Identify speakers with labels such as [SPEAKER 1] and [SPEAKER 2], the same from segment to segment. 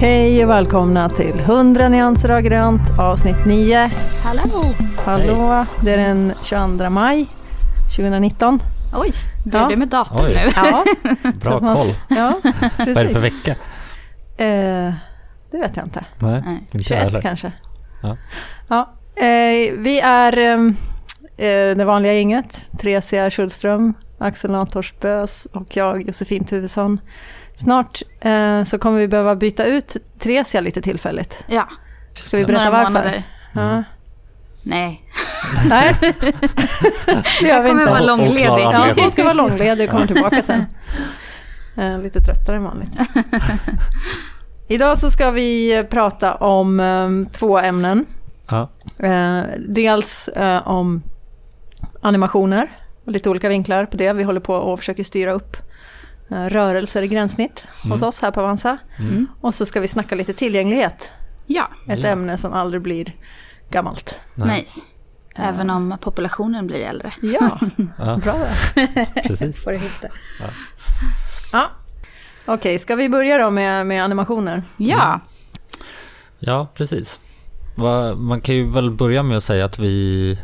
[SPEAKER 1] Hej och välkomna till 100 nyanser av grönt avsnitt 9.
[SPEAKER 2] Hallå!
[SPEAKER 1] Hallå, det är den 22 maj 2019.
[SPEAKER 2] Oj, börjar
[SPEAKER 1] Ja.
[SPEAKER 2] med datum
[SPEAKER 3] Oj.
[SPEAKER 2] nu?
[SPEAKER 1] Ja,
[SPEAKER 3] Bra
[SPEAKER 1] man-
[SPEAKER 3] koll.
[SPEAKER 1] ja
[SPEAKER 3] Vad är det för vecka?
[SPEAKER 1] Eh, det vet jag inte.
[SPEAKER 3] Nej,
[SPEAKER 2] Nej.
[SPEAKER 3] inte jag
[SPEAKER 1] 21
[SPEAKER 3] heller.
[SPEAKER 1] kanske.
[SPEAKER 3] Ja.
[SPEAKER 1] Ja, eh, vi är ehm, eh, det vanliga gänget. Theresia Schulström, Axel Nators Bös och jag, Josefin Tuvesson. Snart eh, så kommer vi behöva byta ut Theresia lite tillfälligt.
[SPEAKER 2] Ja,
[SPEAKER 1] Ska vi berätta
[SPEAKER 2] några
[SPEAKER 1] varför?
[SPEAKER 2] månader.
[SPEAKER 1] Ja.
[SPEAKER 2] Nej,
[SPEAKER 1] Nej, det gör
[SPEAKER 2] jag
[SPEAKER 1] vi
[SPEAKER 2] kommer vara långledig.
[SPEAKER 1] Ja, hon ska vara långledig och kommer tillbaka sen. Eh, Lite tröttare än vanligt. Idag så ska vi prata om eh, två ämnen.
[SPEAKER 3] Ja.
[SPEAKER 1] Eh, dels eh, om animationer och lite olika vinklar på det. Vi håller på och försöker styra upp rörelser i gränssnitt hos
[SPEAKER 3] Mm.
[SPEAKER 1] oss här på Avanza.
[SPEAKER 2] Mm.
[SPEAKER 1] Och så ska vi snacka lite tillgänglighet.
[SPEAKER 2] Ja,
[SPEAKER 1] Ett
[SPEAKER 3] Ja.
[SPEAKER 1] ämne som aldrig blir gammalt.
[SPEAKER 2] nej. Även om populationen blir äldre.
[SPEAKER 1] Ja,
[SPEAKER 3] Ja,
[SPEAKER 1] bra
[SPEAKER 3] precis.
[SPEAKER 1] Får ihop det.
[SPEAKER 3] Ja.
[SPEAKER 1] Ja. Okej, ska vi börja då med, med animationer?
[SPEAKER 2] Ja,
[SPEAKER 3] Ja, precis. Va- Man kan ju väl börja med att säga att vi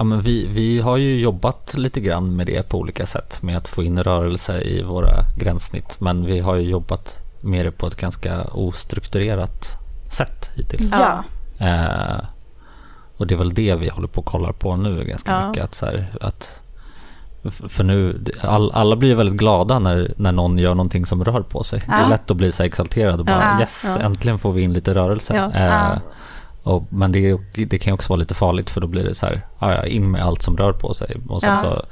[SPEAKER 3] Ja, men vi, vi har ju jobbat lite grann med det på olika sätt med att få in rörelse i våra gränssnitt men vi har ju jobbat med det på ett ganska ostrukturerat sätt hittills.
[SPEAKER 2] ja.
[SPEAKER 3] Eh, och det är väl det vi håller på och kollar på nu ganska
[SPEAKER 1] Ja.
[SPEAKER 3] mycket. Att, så här, att, för nu, all, alla blir väldigt glada när, när någon gör någonting som rör på sig. Det är
[SPEAKER 2] Ja.
[SPEAKER 3] lätt att bli så exalterad och bara
[SPEAKER 2] Ja.
[SPEAKER 3] yes,
[SPEAKER 1] Ja.
[SPEAKER 3] äntligen får vi in lite rörelse.
[SPEAKER 1] Ja.
[SPEAKER 3] Eh,
[SPEAKER 2] Ja.
[SPEAKER 3] Och, men det, det kan ju också vara lite farligt för då blir det så här, ja, ja, in med allt som rör på sig. Och sen
[SPEAKER 1] Ja.
[SPEAKER 3] så,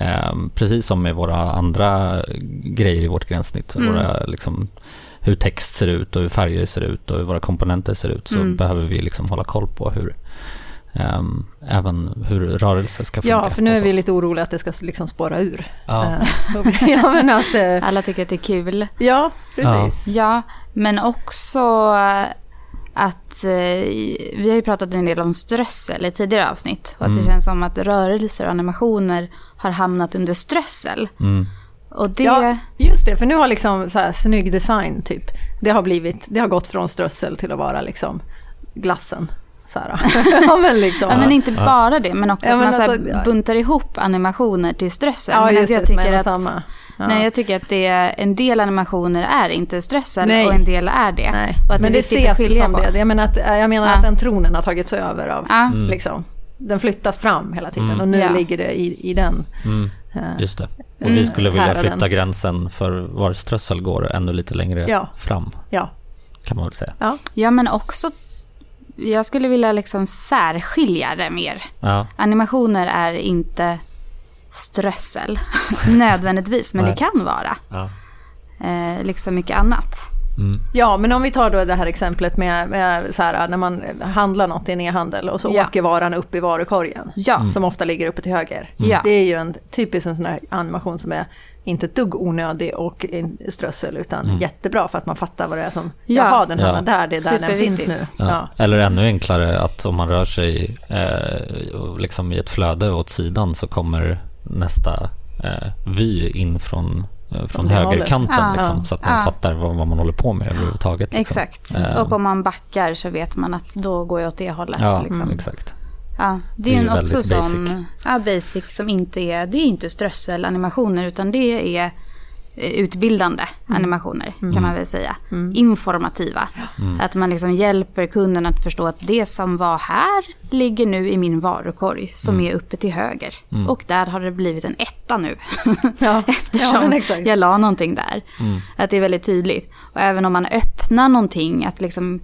[SPEAKER 3] ehm, precis som med våra andra grejer i vårt gränssnitt,
[SPEAKER 1] Mm.
[SPEAKER 3] våra liksom, hur text ser ut och hur färger ser ut och hur våra komponenter ser ut så
[SPEAKER 1] Mm.
[SPEAKER 3] behöver vi liksom hålla koll på hur ehm, även hur rörelse ska funka.
[SPEAKER 1] Ja, för nu är vi lite oroliga att det ska liksom spåra ur.
[SPEAKER 3] Ja.
[SPEAKER 1] Eh, ja, men att, eh,
[SPEAKER 2] Alla tycker att det är kul.
[SPEAKER 1] ja, precis.
[SPEAKER 2] Ja, men också att eh, vi har ju pratat en del om strössel i tidigare avsnitt. Och att det
[SPEAKER 3] Mm.
[SPEAKER 2] känns som att rörelser och animationer har hamnat under strössel.
[SPEAKER 3] Mm.
[SPEAKER 2] Och det...
[SPEAKER 1] Ja, just det, för nu har liksom så här snygg design typ, det har blivit, det har gått från strössel till att vara liksom glassen. Så här. ja, men liksom.
[SPEAKER 2] Ja, men inte bara det, men också
[SPEAKER 1] Ja,
[SPEAKER 2] att
[SPEAKER 1] men
[SPEAKER 2] man så här
[SPEAKER 1] alltså,
[SPEAKER 2] buntar ihop animationer till strössel.
[SPEAKER 1] ja,
[SPEAKER 2] Men
[SPEAKER 1] just
[SPEAKER 2] alltså
[SPEAKER 1] det,
[SPEAKER 2] jag
[SPEAKER 1] är
[SPEAKER 2] tycker att,
[SPEAKER 1] samma. Ja.
[SPEAKER 2] Nej, jag tycker att det en del animationer är inte strössel
[SPEAKER 1] Nej.
[SPEAKER 2] och en del är det.
[SPEAKER 1] Nej,
[SPEAKER 2] Och att
[SPEAKER 1] men
[SPEAKER 2] det
[SPEAKER 1] det ses
[SPEAKER 2] skilja
[SPEAKER 1] som
[SPEAKER 2] på.
[SPEAKER 1] det. Jag menar, att, jag menar
[SPEAKER 2] Ja.
[SPEAKER 1] att den tronen har tagits över av,
[SPEAKER 2] Ja,
[SPEAKER 3] Mm.
[SPEAKER 1] liksom, den flyttas fram hela tiden
[SPEAKER 3] Mm.
[SPEAKER 1] och nu
[SPEAKER 2] Ja.
[SPEAKER 1] ligger det i, i den.
[SPEAKER 3] Mm. Just det. Och
[SPEAKER 2] Mm.
[SPEAKER 3] vi skulle vilja flytta
[SPEAKER 1] den.
[SPEAKER 3] gränsen för var strössel går ännu lite längre
[SPEAKER 1] Ja.
[SPEAKER 3] fram
[SPEAKER 1] Ja,
[SPEAKER 3] kan man väl säga.
[SPEAKER 1] ja.
[SPEAKER 2] ja, men också... Jag skulle vilja liksom särskilja det mer.
[SPEAKER 3] Ja,
[SPEAKER 2] Animationer är inte strössel nödvändigtvis, men
[SPEAKER 3] Nej.
[SPEAKER 2] det kan vara.
[SPEAKER 3] ja.
[SPEAKER 2] Eh, liksom mycket annat.
[SPEAKER 3] Mm.
[SPEAKER 1] Ja, men om vi tar då det här exemplet med, med så här, när man handlar något i en e-handel och så
[SPEAKER 2] Ja.
[SPEAKER 1] åker varan upp i varukorgen.
[SPEAKER 2] Ja,
[SPEAKER 1] Som ofta ligger uppe till höger.
[SPEAKER 2] Ja.
[SPEAKER 1] Det är ju en typisk en sån här animation som är inte ett dugg onödig och strössel utan
[SPEAKER 3] Mm.
[SPEAKER 1] jättebra för att man fattar vad det är som,
[SPEAKER 2] Ja.
[SPEAKER 1] jaha den hamnar
[SPEAKER 3] Ja.
[SPEAKER 1] där, det är där den finns nu.
[SPEAKER 3] Ja.
[SPEAKER 1] Ja.
[SPEAKER 3] Eller ännu enklare att om man rör sig eh, liksom i ett flöde åt sidan så kommer nästa eh, vy in från, eh, från högerkanten
[SPEAKER 2] hållet.
[SPEAKER 3] liksom, så att man
[SPEAKER 2] Ja.
[SPEAKER 3] fattar vad, vad man håller på med överhuvudtaget. Liksom.
[SPEAKER 2] exakt.
[SPEAKER 3] Eh,
[SPEAKER 2] Och om man backar så vet man att då går jag åt det hållet.
[SPEAKER 3] Ja,
[SPEAKER 2] liksom.
[SPEAKER 3] mm. exakt.
[SPEAKER 2] Ja, det
[SPEAKER 3] Det
[SPEAKER 2] är också
[SPEAKER 3] basic.
[SPEAKER 2] Ja, basic som inte är, det är inte strösselanimationer utan det är utbildande animationer kan man väl säga. Informativa. Att man liksom hjälper kunden att förstå att det som var här ligger nu i min varukorg som är uppe till höger. Och där har det blivit en etta nu.
[SPEAKER 1] Ja. ja,
[SPEAKER 2] Eftersom
[SPEAKER 1] exakt.
[SPEAKER 2] jag la någonting där. Att det är väldigt tydligt. Och även om man öppnar någonting, att liksom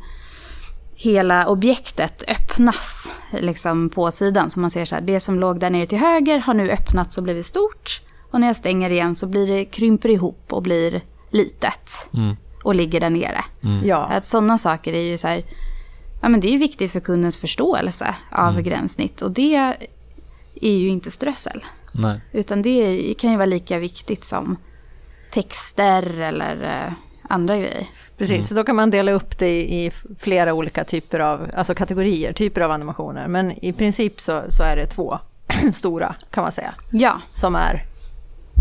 [SPEAKER 2] hela objektet öppnas liksom på sidan. Så man ser så här, det som låg där nere till höger har nu öppnats och blivit stort. Och när jag stänger igen så blir det, krymper ihop och blir litet.
[SPEAKER 3] Mm.
[SPEAKER 2] Och ligger där nere.
[SPEAKER 1] Ja.
[SPEAKER 2] Att sådana saker är ju så här, ja men det är viktigt för kundens förståelse av
[SPEAKER 3] Mm.
[SPEAKER 2] gränssnitt. Och det är ju inte strössel.
[SPEAKER 3] Nej.
[SPEAKER 2] Utan det kan ju vara lika viktigt som texter eller eh, andra grejer.
[SPEAKER 1] Precis, så då kan man dela upp det i i flera olika typer av, alltså kategorier, typer av animationer. Men i princip så, så är det två stora kan man säga,
[SPEAKER 2] Ja,
[SPEAKER 1] som är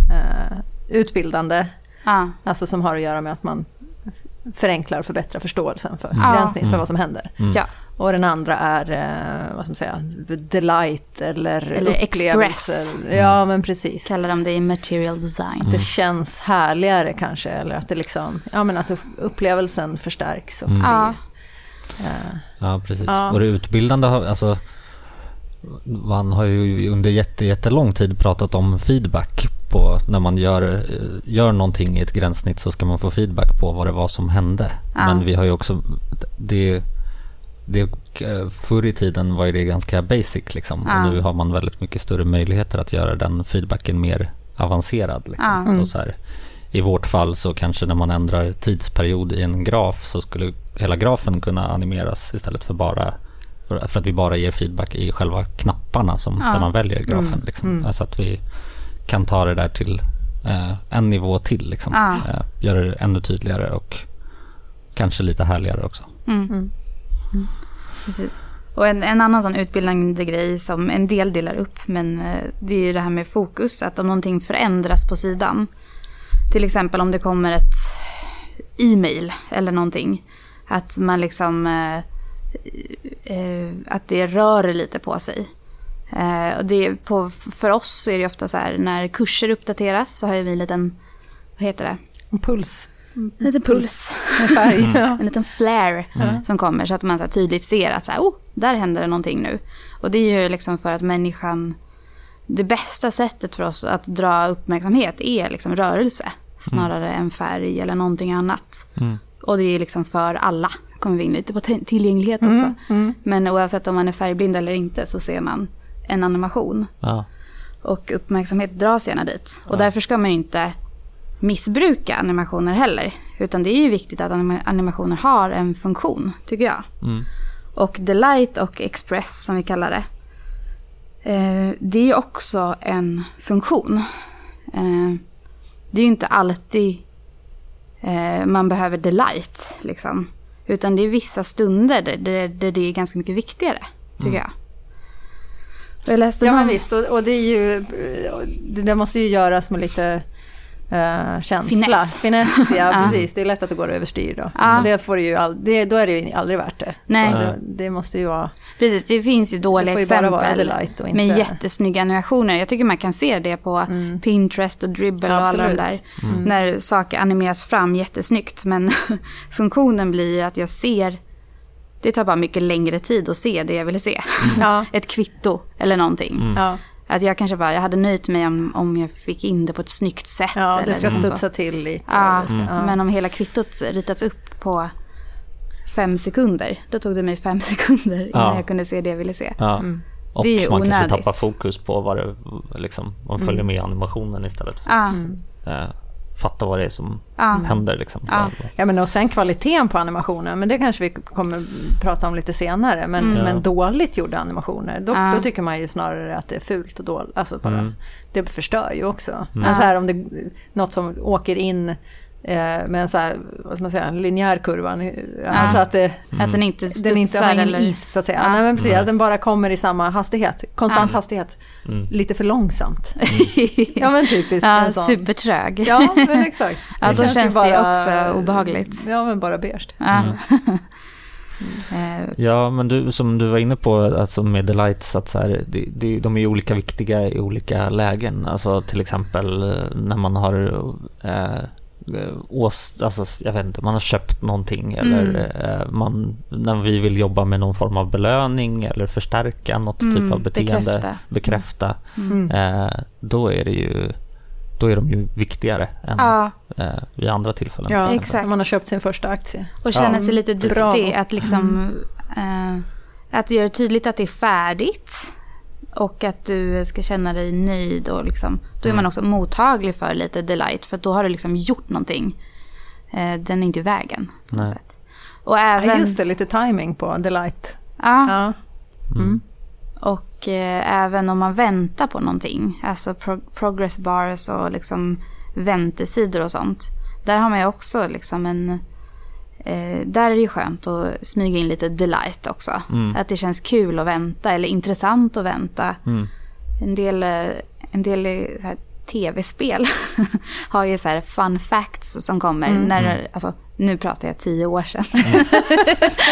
[SPEAKER 1] eh, utbildande,
[SPEAKER 2] ja,
[SPEAKER 1] alltså som har att göra med att man förenklar och förbättrar förståelsen för
[SPEAKER 2] Ja.
[SPEAKER 1] gränssnitt, för
[SPEAKER 3] Mm.
[SPEAKER 1] vad som händer.
[SPEAKER 3] Mm.
[SPEAKER 2] Ja.
[SPEAKER 1] Och den andra är, eh, vad ska man säga, delight eller,
[SPEAKER 2] Eller
[SPEAKER 1] upplevelser.
[SPEAKER 2] express.
[SPEAKER 1] Ja, men precis.
[SPEAKER 2] Kallar de det i material design.
[SPEAKER 1] Det känns härligare kanske, eller att det liksom, ja men att upp- upplevelsen förstärks och
[SPEAKER 3] Mm.
[SPEAKER 1] blir,
[SPEAKER 2] Ja.
[SPEAKER 1] eh,
[SPEAKER 3] Ja, precis.
[SPEAKER 1] Ja.
[SPEAKER 3] Och det utbildande, har- alltså man har ju under jätte, jättelång tid pratat om feedback på när man gör, eh, gör någonting i ett gränssnitt så ska man få feedback på vad det var som hände.
[SPEAKER 2] Ja.
[SPEAKER 3] Men vi har ju också, det, det, eh, förr i tiden var det ganska basic liksom.
[SPEAKER 2] Ja.
[SPEAKER 3] Och nu har man väldigt mycket större möjligheter att göra den feedbacken mer avancerad. Liksom.
[SPEAKER 2] Ja.
[SPEAKER 1] Mm.
[SPEAKER 3] Och så här, I vårt fall så kanske när man ändrar tidsperiod i en graf så skulle hela grafen kunna animeras istället för bara för, för att vi bara ger feedback i själva knapparna som,
[SPEAKER 2] Ja.
[SPEAKER 3] där man väljer grafen.
[SPEAKER 1] Mm.
[SPEAKER 3] Liksom.
[SPEAKER 1] Mm.
[SPEAKER 3] Alltså att vi kan ta det där till eh, en nivå till. Liksom.
[SPEAKER 2] Ja.
[SPEAKER 3] Eh, göra det ännu tydligare och kanske lite härligare också.
[SPEAKER 2] Mm.
[SPEAKER 1] Mm.
[SPEAKER 2] Precis. Och en, en annan sån utbildande grej som en del delar upp, men eh, det är ju det här med fokus. Att om någonting förändras på sidan, till exempel om det kommer ett e-mail eller någonting, att man liksom, eh, eh, att det rör lite på sig. Eh, och det är på, för oss så är det ofta så här, när kurser uppdateras så har ju vi en liten, vad heter det?
[SPEAKER 1] en puls
[SPEAKER 2] En liten puls.
[SPEAKER 1] med färg.
[SPEAKER 3] Mm.
[SPEAKER 2] En liten flare
[SPEAKER 1] Mm.
[SPEAKER 2] som kommer så att man så här tydligt ser att så här, oh, där händer det någonting nu. Och det är ju liksom för att människan, det bästa sättet för oss att dra uppmärksamhet är liksom rörelse snarare än färg eller någonting annat.
[SPEAKER 3] Mm.
[SPEAKER 2] Och det är liksom för alla. kommer vi in lite på tillgänglighet också.
[SPEAKER 1] Mm, mm.
[SPEAKER 2] Men oavsett om man är färgblind eller inte så ser man en animation.
[SPEAKER 3] Ja.
[SPEAKER 2] Och uppmärksamhet dras gärna dit. Och
[SPEAKER 3] Ja.
[SPEAKER 2] därför ska man ju inte missbruka animationer heller. Utan det är ju viktigt att anima- animationer har en funktion, tycker jag.
[SPEAKER 3] Mm.
[SPEAKER 2] Och Delight och Express som vi kallar det. Eh, det är ju också en funktion. Eh, det är ju inte alltid eh, man behöver Delight. Liksom. Utan det är vissa stunder där, där, där det är ganska mycket viktigare, tycker
[SPEAKER 3] Mm.
[SPEAKER 2] jag. Jag läste
[SPEAKER 1] Ja men visst, och, och det är ju, det där måste ju göras med lite uh, känsla.
[SPEAKER 2] Finess.
[SPEAKER 1] Finess, ja,
[SPEAKER 2] Ja.
[SPEAKER 1] precis. Det är lätt att det går överstyr då.
[SPEAKER 2] Ja.
[SPEAKER 1] Det får det ju all, det, då är det ju aldrig värt det.
[SPEAKER 2] Nej.
[SPEAKER 1] Det, det måste ju vara,
[SPEAKER 2] Precis, det finns ju
[SPEAKER 1] det
[SPEAKER 2] dåliga
[SPEAKER 1] får ju bara vara
[SPEAKER 2] exempel.
[SPEAKER 1] inte...
[SPEAKER 2] Med jättesnygga animationer. Jag tycker man kan se det på
[SPEAKER 1] Mm.
[SPEAKER 2] Pinterest och Dribble och alla de där.
[SPEAKER 1] Mm.
[SPEAKER 2] När saker animeras fram jättesnyggt. Men funktionen blir att jag ser... Det tar bara mycket längre tid att se det jag ville se.
[SPEAKER 1] Ja,
[SPEAKER 2] Ett kvitto eller någonting.
[SPEAKER 3] Mm.
[SPEAKER 1] ja,
[SPEAKER 2] Att jag kanske bara, jag hade nöjt mig om, om jag fick in det på ett snyggt sätt.
[SPEAKER 1] ja,
[SPEAKER 2] eller
[SPEAKER 1] det ska
[SPEAKER 2] så.
[SPEAKER 1] studsa till lite.
[SPEAKER 2] Ja,
[SPEAKER 1] ska,
[SPEAKER 3] Mm.
[SPEAKER 1] ja.
[SPEAKER 2] Men om hela kvittot ritats upp på fem sekunder. Då tog det mig fem sekunder innan
[SPEAKER 3] Ja.
[SPEAKER 2] jag kunde se det jag ville se.
[SPEAKER 3] Ja.
[SPEAKER 1] Mm.
[SPEAKER 3] Och
[SPEAKER 2] Det är ju
[SPEAKER 3] man kanske
[SPEAKER 2] onödigt.
[SPEAKER 3] tappar fokus på vad det liksom, man följer med i animationen istället för
[SPEAKER 1] Mm.
[SPEAKER 3] att eh, fatta vad det är som
[SPEAKER 2] ja.
[SPEAKER 3] händer. Liksom.
[SPEAKER 2] Ja.
[SPEAKER 1] Ja, men och sen kvaliteten på animationen, men det kanske vi kommer prata om lite senare. Men,
[SPEAKER 2] Mm.
[SPEAKER 1] men dåligt gjorda animationer, då,
[SPEAKER 2] Ja.
[SPEAKER 1] då tycker man ju snarare att det är fult och dåligt. Alltså bara,
[SPEAKER 3] Mm.
[SPEAKER 1] Det förstör ju också.
[SPEAKER 3] Mm.
[SPEAKER 1] Men så här, om det något som åker in eh, med en så här, vad ska man säga, en linjär kurva. Alltså att det,
[SPEAKER 3] Mm.
[SPEAKER 2] Att den inte
[SPEAKER 1] den
[SPEAKER 2] studsar
[SPEAKER 1] inte har ingen
[SPEAKER 2] eller...
[SPEAKER 1] is så att säga.
[SPEAKER 2] Ja.
[SPEAKER 1] Nej, men precis,
[SPEAKER 3] Nej.
[SPEAKER 1] att den bara kommer i samma hastighet. Konstant
[SPEAKER 2] Ja.
[SPEAKER 1] hastighet.
[SPEAKER 3] Mm.
[SPEAKER 1] Lite för långsamt. Ja men typiskt.
[SPEAKER 2] ja,
[SPEAKER 1] en sån.
[SPEAKER 2] supertrög.
[SPEAKER 1] Ja men exakt.
[SPEAKER 2] Ja, då
[SPEAKER 1] ju
[SPEAKER 2] känns det också obehagligt.
[SPEAKER 1] Ja men bara beige.
[SPEAKER 2] Ja.
[SPEAKER 3] Mm.
[SPEAKER 2] Eh,
[SPEAKER 3] Ja, men du, som du var inne på, alltså med delights, att så här, det, det, de är ju olika viktiga i olika lägen. Alltså till exempel eh, när man har eh, ås, alltså, jag vet inte, man har köpt någonting eller
[SPEAKER 2] Mm.
[SPEAKER 3] eh, man, när vi vill jobba med någon form av belöning eller förstärka något
[SPEAKER 2] Mm,
[SPEAKER 3] typ av beteende,
[SPEAKER 2] bekräfta.
[SPEAKER 3] bekräfta,
[SPEAKER 2] mm.
[SPEAKER 3] eh, då är det ju då är de ju viktigare än
[SPEAKER 2] Ja,
[SPEAKER 3] eh, vid andra tillfällen.
[SPEAKER 1] Ja,
[SPEAKER 3] till
[SPEAKER 2] exakt.
[SPEAKER 1] Man har köpt sin första aktie.
[SPEAKER 2] och känna
[SPEAKER 3] Ja.
[SPEAKER 2] sig lite duktig. Att liksom... Eh, att göra tydligt att det är färdigt. Och att du ska känna dig nöjd och liksom... Då är man
[SPEAKER 3] Mm.
[SPEAKER 2] också mottaglig för lite delight. För då har du liksom gjort någonting. Eh, den är inte i vägen på något
[SPEAKER 3] Nej.
[SPEAKER 2] sätt. Och även...
[SPEAKER 1] Ja, just det, lite timing på Delight.
[SPEAKER 2] Ja,
[SPEAKER 1] Ja. Mm.
[SPEAKER 2] Och eh, även om man väntar på någonting, alltså pro- progress bars och liksom väntesidor och sånt. Där har man ju också liksom en... Eh, där är det ju skönt att smyga in lite delight också.
[SPEAKER 3] Mm.
[SPEAKER 2] Att det känns kul att vänta eller intressant att vänta.
[SPEAKER 3] Mm.
[SPEAKER 2] En del, eh, en del eh, tv-spel har ju så här fun facts som kommer.
[SPEAKER 1] Mm.
[SPEAKER 2] När,
[SPEAKER 3] Mm.
[SPEAKER 2] alltså, nu pratar jag tio år sedan,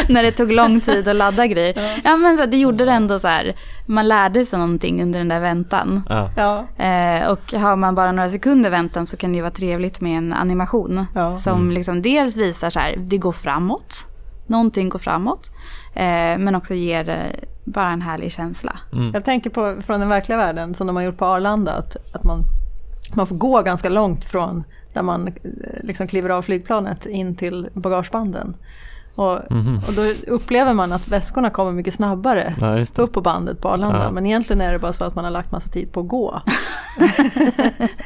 [SPEAKER 2] när det tog lång tid att ladda grejer. Ja, ja men så, det gjorde det ändå så här, man lärde sig någonting under den där väntan.
[SPEAKER 3] Ja.
[SPEAKER 2] Eh, och har man bara några sekunder väntan så kan det ju vara trevligt med en animation.
[SPEAKER 1] Ja.
[SPEAKER 2] Som liksom dels visar så här, det går framåt, någonting går framåt. Eh, men också ger eh, bara en härlig känsla.
[SPEAKER 1] Jag tänker på från den verkliga världen som de har gjort på Arlanda. Att, att man, man får gå ganska långt från där man eh, liksom kliver av flygplanet in till bagagebanden. Och,
[SPEAKER 3] Mhm.
[SPEAKER 1] och då upplever man att väskorna kommer mycket snabbare
[SPEAKER 3] Ja,
[SPEAKER 1] upp på bandet på Arlanda.
[SPEAKER 3] Ja.
[SPEAKER 1] Men egentligen är det bara så att man har lagt massa tid på att gå.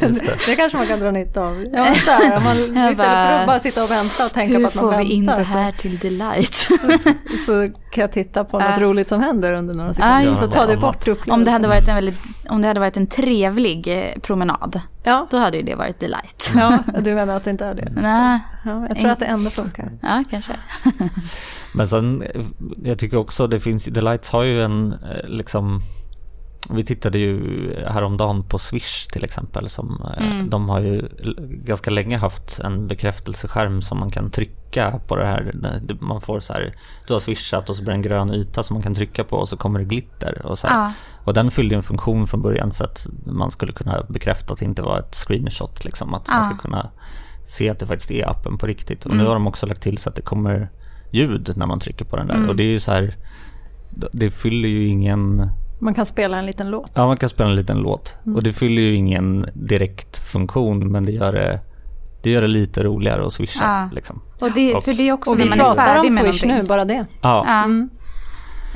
[SPEAKER 3] Just det.
[SPEAKER 1] Det kanske man kan dra nytta av. Ja, så här, man, istället för att bara sitta och vänta och tänka
[SPEAKER 2] Hur
[SPEAKER 1] på att man
[SPEAKER 2] får
[SPEAKER 1] väntar.
[SPEAKER 2] vi in det
[SPEAKER 1] så-
[SPEAKER 2] här till delight?
[SPEAKER 1] så kan jag titta på något
[SPEAKER 2] Ja.
[SPEAKER 1] roligt som händer under några
[SPEAKER 2] Ja,
[SPEAKER 1] sekunder.
[SPEAKER 2] just
[SPEAKER 1] så tar det bort upplevelsen.
[SPEAKER 2] om, det hade varit en väldigt, om det hade varit en trevlig eh, promenad,
[SPEAKER 1] Ja.
[SPEAKER 2] då hade ju det varit delight.
[SPEAKER 1] ja, du menar att det inte är det?
[SPEAKER 2] Nej,
[SPEAKER 1] Ja, jag tror att det ändå funkar.
[SPEAKER 2] ja kanske.
[SPEAKER 3] Men sen, eh, jag tycker också det finns, The Lights har ju en eh, liksom vi tittade ju häromdagen på Swish till exempel. Som, eh,
[SPEAKER 2] Mm.
[SPEAKER 3] De har ju ganska länge haft en bekräftelseskärm som man kan trycka på det här. Man får så här, du har swishat och så blir det en grön yta som man kan trycka på och så kommer det glitter. Och, så här.
[SPEAKER 2] Ja.
[SPEAKER 3] Och den fyllde en funktion från början för att man skulle kunna bekräfta att det inte var ett screenshot. Liksom, att man
[SPEAKER 2] Ja.
[SPEAKER 3] ska kunna se att det faktiskt är appen på riktigt. Och nu
[SPEAKER 2] Mm.
[SPEAKER 3] har de också lagt till så att det kommer ljud när man trycker på den där.
[SPEAKER 2] Mm.
[SPEAKER 3] Och det är ju så här, det fyller ju ingen
[SPEAKER 1] Man kan spela en liten låt.
[SPEAKER 3] Ja, man kan spela en liten låt.
[SPEAKER 2] Mm.
[SPEAKER 3] Och det fyller ju ingen direkt funktion, men det gör det, det, gör det lite roligare att swisha.
[SPEAKER 2] Ja.
[SPEAKER 3] Liksom.
[SPEAKER 2] Och det,
[SPEAKER 3] Och-
[SPEAKER 2] för det är också
[SPEAKER 1] Och vi
[SPEAKER 2] man
[SPEAKER 1] pratar om
[SPEAKER 2] med
[SPEAKER 1] Swish nu, bara det.
[SPEAKER 3] Ja,
[SPEAKER 2] Ja.
[SPEAKER 1] Mm.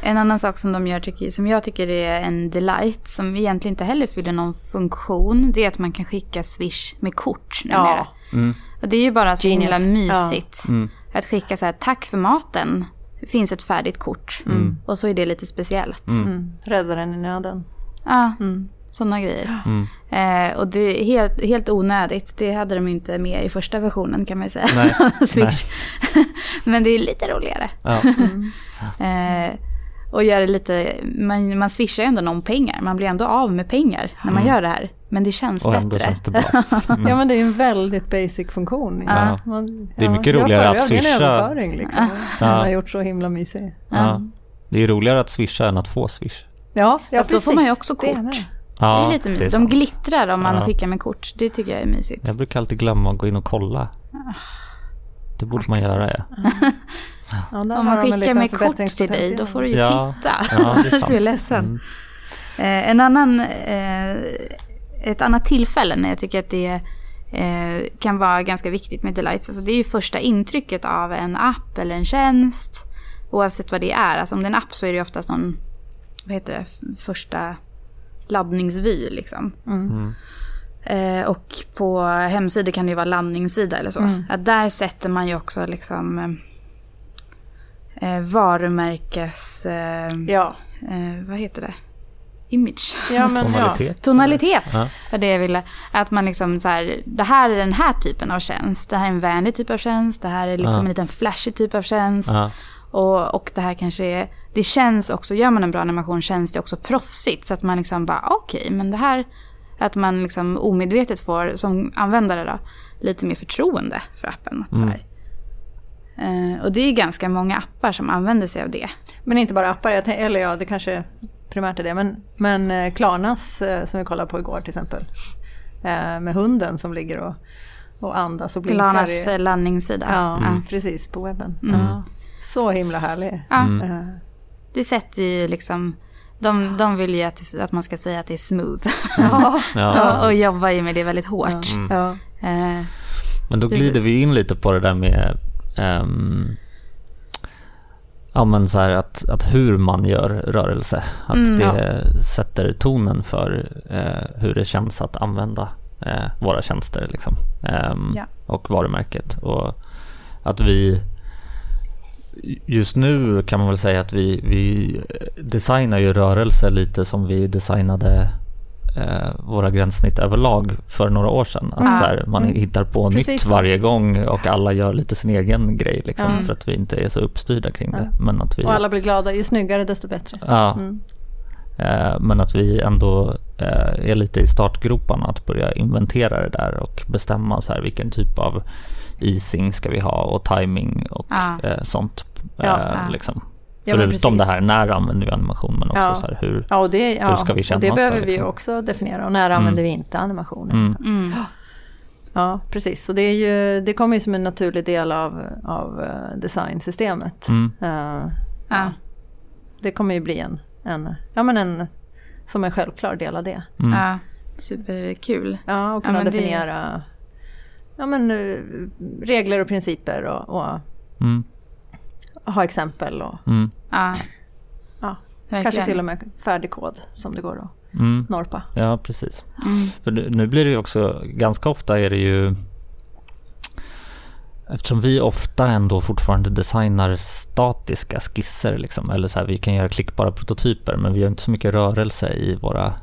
[SPEAKER 2] En annan sak som de gör, tycker, som jag tycker är en delight, som egentligen inte heller fyller någon funktion, det är att man kan skicka Swish med kort numera.
[SPEAKER 1] Ja.
[SPEAKER 3] Mm.
[SPEAKER 2] Och det är ju bara så himla mysigt.
[SPEAKER 3] Mm.
[SPEAKER 2] Att skicka så här, tack för maten, det finns ett färdigt kort. Och så är det lite speciellt.
[SPEAKER 1] Mm. Räddaren i nöden.
[SPEAKER 2] Ja,
[SPEAKER 1] Mm.
[SPEAKER 2] sådana grejer.
[SPEAKER 3] Mm.
[SPEAKER 2] Eh, och det är helt, helt onödigt. Det hade de inte med i första versionen kan man ju säga.
[SPEAKER 3] Nej,
[SPEAKER 2] Swish. Men det är lite roligare.
[SPEAKER 3] Ja.
[SPEAKER 2] Eh, och gör det lite, man, man swishar ju ändå någon pengar. Man blir ändå av med pengar när man gör det här. Men det känns
[SPEAKER 3] Och ändå
[SPEAKER 2] bättre.
[SPEAKER 3] känns det bra. Mm.
[SPEAKER 1] Ja men det är en väldigt basic funktion.
[SPEAKER 3] Ja.
[SPEAKER 1] Man,
[SPEAKER 3] Det är mycket
[SPEAKER 1] jag
[SPEAKER 3] roligare att
[SPEAKER 1] föredrar en
[SPEAKER 3] swisha.
[SPEAKER 1] överföring liksom.
[SPEAKER 3] Ja.
[SPEAKER 1] Man har gjort så himla mysig.
[SPEAKER 3] Ja. Det är roligare att swisha än att få swish.
[SPEAKER 1] Ja, ja
[SPEAKER 2] Fast då får
[SPEAKER 1] precis.
[SPEAKER 2] man ju också
[SPEAKER 1] Det är
[SPEAKER 2] kort.
[SPEAKER 3] Ja,
[SPEAKER 2] det är lite mysigt. De
[SPEAKER 3] sant.
[SPEAKER 2] glittrar om man
[SPEAKER 3] Ja.
[SPEAKER 2] skickar med kort. Det tycker jag är mysigt.
[SPEAKER 3] Jag brukar alltid glömma att gå in och kolla. Det borde man göra, ja.
[SPEAKER 1] Ja, där
[SPEAKER 2] Om man skickar med kort till dig, då får du ju
[SPEAKER 3] Ja.
[SPEAKER 2] titta.
[SPEAKER 3] Ja, det är
[SPEAKER 2] ledsen.
[SPEAKER 3] Mm.
[SPEAKER 2] Eh, en annan, eh, ett annat tillfälle när jag tycker att det eh, kan vara ganska viktigt med delights. Alltså det är ju första intrycket av en app eller en tjänst. Oavsett vad det är. Alltså om det är en app så är det oftast någon, vad heter det, första laddningsvy liksom.
[SPEAKER 3] Mm.
[SPEAKER 2] Eh, och på hemsidor kan det ju vara landningssida eller så.
[SPEAKER 1] Mm.
[SPEAKER 2] Att där sätter man ju också liksom eh, varumärkes... Eh,
[SPEAKER 1] Ja,
[SPEAKER 2] eh, vad heter det? Image.
[SPEAKER 1] ja men ja.
[SPEAKER 3] Tonalitet.
[SPEAKER 2] Tonalitet
[SPEAKER 3] Ja.
[SPEAKER 2] var det jag ville. Att man liksom så här, det här är den här typen av tjänst. Det här är en vänlig typ av tjänst. Det här är liksom
[SPEAKER 3] Ja.
[SPEAKER 2] en liten flashig typ av tjänst.
[SPEAKER 3] Ja.
[SPEAKER 2] Och, och det här kanske är, det känns också, gör man en bra animation känns det också proffsigt. Så att man liksom bara, okej, men det här, att man liksom omedvetet får, som användare då, lite mer förtroende för appen. Att så
[SPEAKER 3] Mm.
[SPEAKER 2] här. Eh, och det är ganska många appar som använder sig av det.
[SPEAKER 1] Men inte bara appar, jag eller ja, det kanske primärt är det. Men, men eh, Klarnas eh, som vi kollade på igår till exempel. Med hunden som ligger och, och andas och blinkar.
[SPEAKER 2] Klarnas
[SPEAKER 1] i-
[SPEAKER 2] landningssida.
[SPEAKER 1] Ja,
[SPEAKER 2] Ja.
[SPEAKER 1] precis på webben.
[SPEAKER 2] Mm.
[SPEAKER 1] Ja. Så himla härlig.
[SPEAKER 2] Ja,
[SPEAKER 3] Mm.
[SPEAKER 2] Det sätter ju liksom, de, de vill ju att, att man ska säga att det är smooth.
[SPEAKER 1] Ja.
[SPEAKER 3] Ja.
[SPEAKER 2] och, och jobbar ju med det väldigt hårt.
[SPEAKER 3] Mm.
[SPEAKER 1] ja.
[SPEAKER 3] Men då glider
[SPEAKER 2] Precis.
[SPEAKER 3] vi in lite på det där med ehm, Ja men så att, att hur man gör rörelse. Att
[SPEAKER 2] Mm,
[SPEAKER 3] det sätter tonen för eh, hur det känns att använda eh, våra tjänster liksom. Ehm,
[SPEAKER 2] Ja.
[SPEAKER 3] Och varumärket. Och att vi Just nu kan man väl säga att vi, vi designar ju rörelse lite som vi designade våra gränssnitt överlag för några år sedan. Att
[SPEAKER 2] Mm.
[SPEAKER 3] så här, man
[SPEAKER 1] Mm.
[SPEAKER 3] hittar på
[SPEAKER 1] Precis
[SPEAKER 3] nytt varje gång och alla gör lite sin egen grej liksom,
[SPEAKER 1] Mm.
[SPEAKER 3] för att vi inte är så uppstyrda kring det. Men att vi,
[SPEAKER 1] Och alla blir glada, ju snyggare desto bättre.
[SPEAKER 3] ja,
[SPEAKER 1] Mm.
[SPEAKER 3] Eh, men att vi ändå eh, är lite i startgroparna att börja inventera det där och bestämma så här vilken typ av easing ska vi ha och timing och eh, sånt. Eh, liksom.
[SPEAKER 1] Ja,
[SPEAKER 3] Förutom det här när använder vi animation men också
[SPEAKER 1] Ja.
[SPEAKER 3] så här hur.
[SPEAKER 1] Ja, och det, ja,
[SPEAKER 3] Hur ska vi
[SPEAKER 1] och
[SPEAKER 3] känna
[SPEAKER 1] det
[SPEAKER 3] oss
[SPEAKER 1] behöver
[SPEAKER 3] då,
[SPEAKER 1] vi ju
[SPEAKER 3] liksom?
[SPEAKER 1] också definiera. Och när använder vi inte animationer?
[SPEAKER 3] Mm,
[SPEAKER 2] Mm.
[SPEAKER 1] Ja, precis. Så det, är ju, det kommer ju som en naturlig del av, av eh, designsystemet.
[SPEAKER 3] mm,
[SPEAKER 1] Eh,
[SPEAKER 2] Ja.
[SPEAKER 1] det kommer ju bli en, en, ja, men en, som en självklar del av det.
[SPEAKER 3] mm.
[SPEAKER 2] Ja. Superkul.
[SPEAKER 1] Ja, och
[SPEAKER 2] Ja,
[SPEAKER 1] kunna
[SPEAKER 2] men det-
[SPEAKER 1] definiera ja, men, eh, regler och principer och, och
[SPEAKER 3] Mm,
[SPEAKER 1] ha exempel och
[SPEAKER 3] mm,
[SPEAKER 2] Ja.
[SPEAKER 1] Ja,
[SPEAKER 2] Verkligen.
[SPEAKER 1] kanske till och med färdig kod som det går att
[SPEAKER 3] mm.
[SPEAKER 1] norpa.
[SPEAKER 3] Ja, precis.
[SPEAKER 2] Mm.
[SPEAKER 3] För nu blir det ju också, ganska ofta är det ju Eftersom vi ofta ändå fortfarande designar statiska skisser liksom, eller så här, vi kan göra klickbara prototyper men vi gör inte så mycket rörelse i våra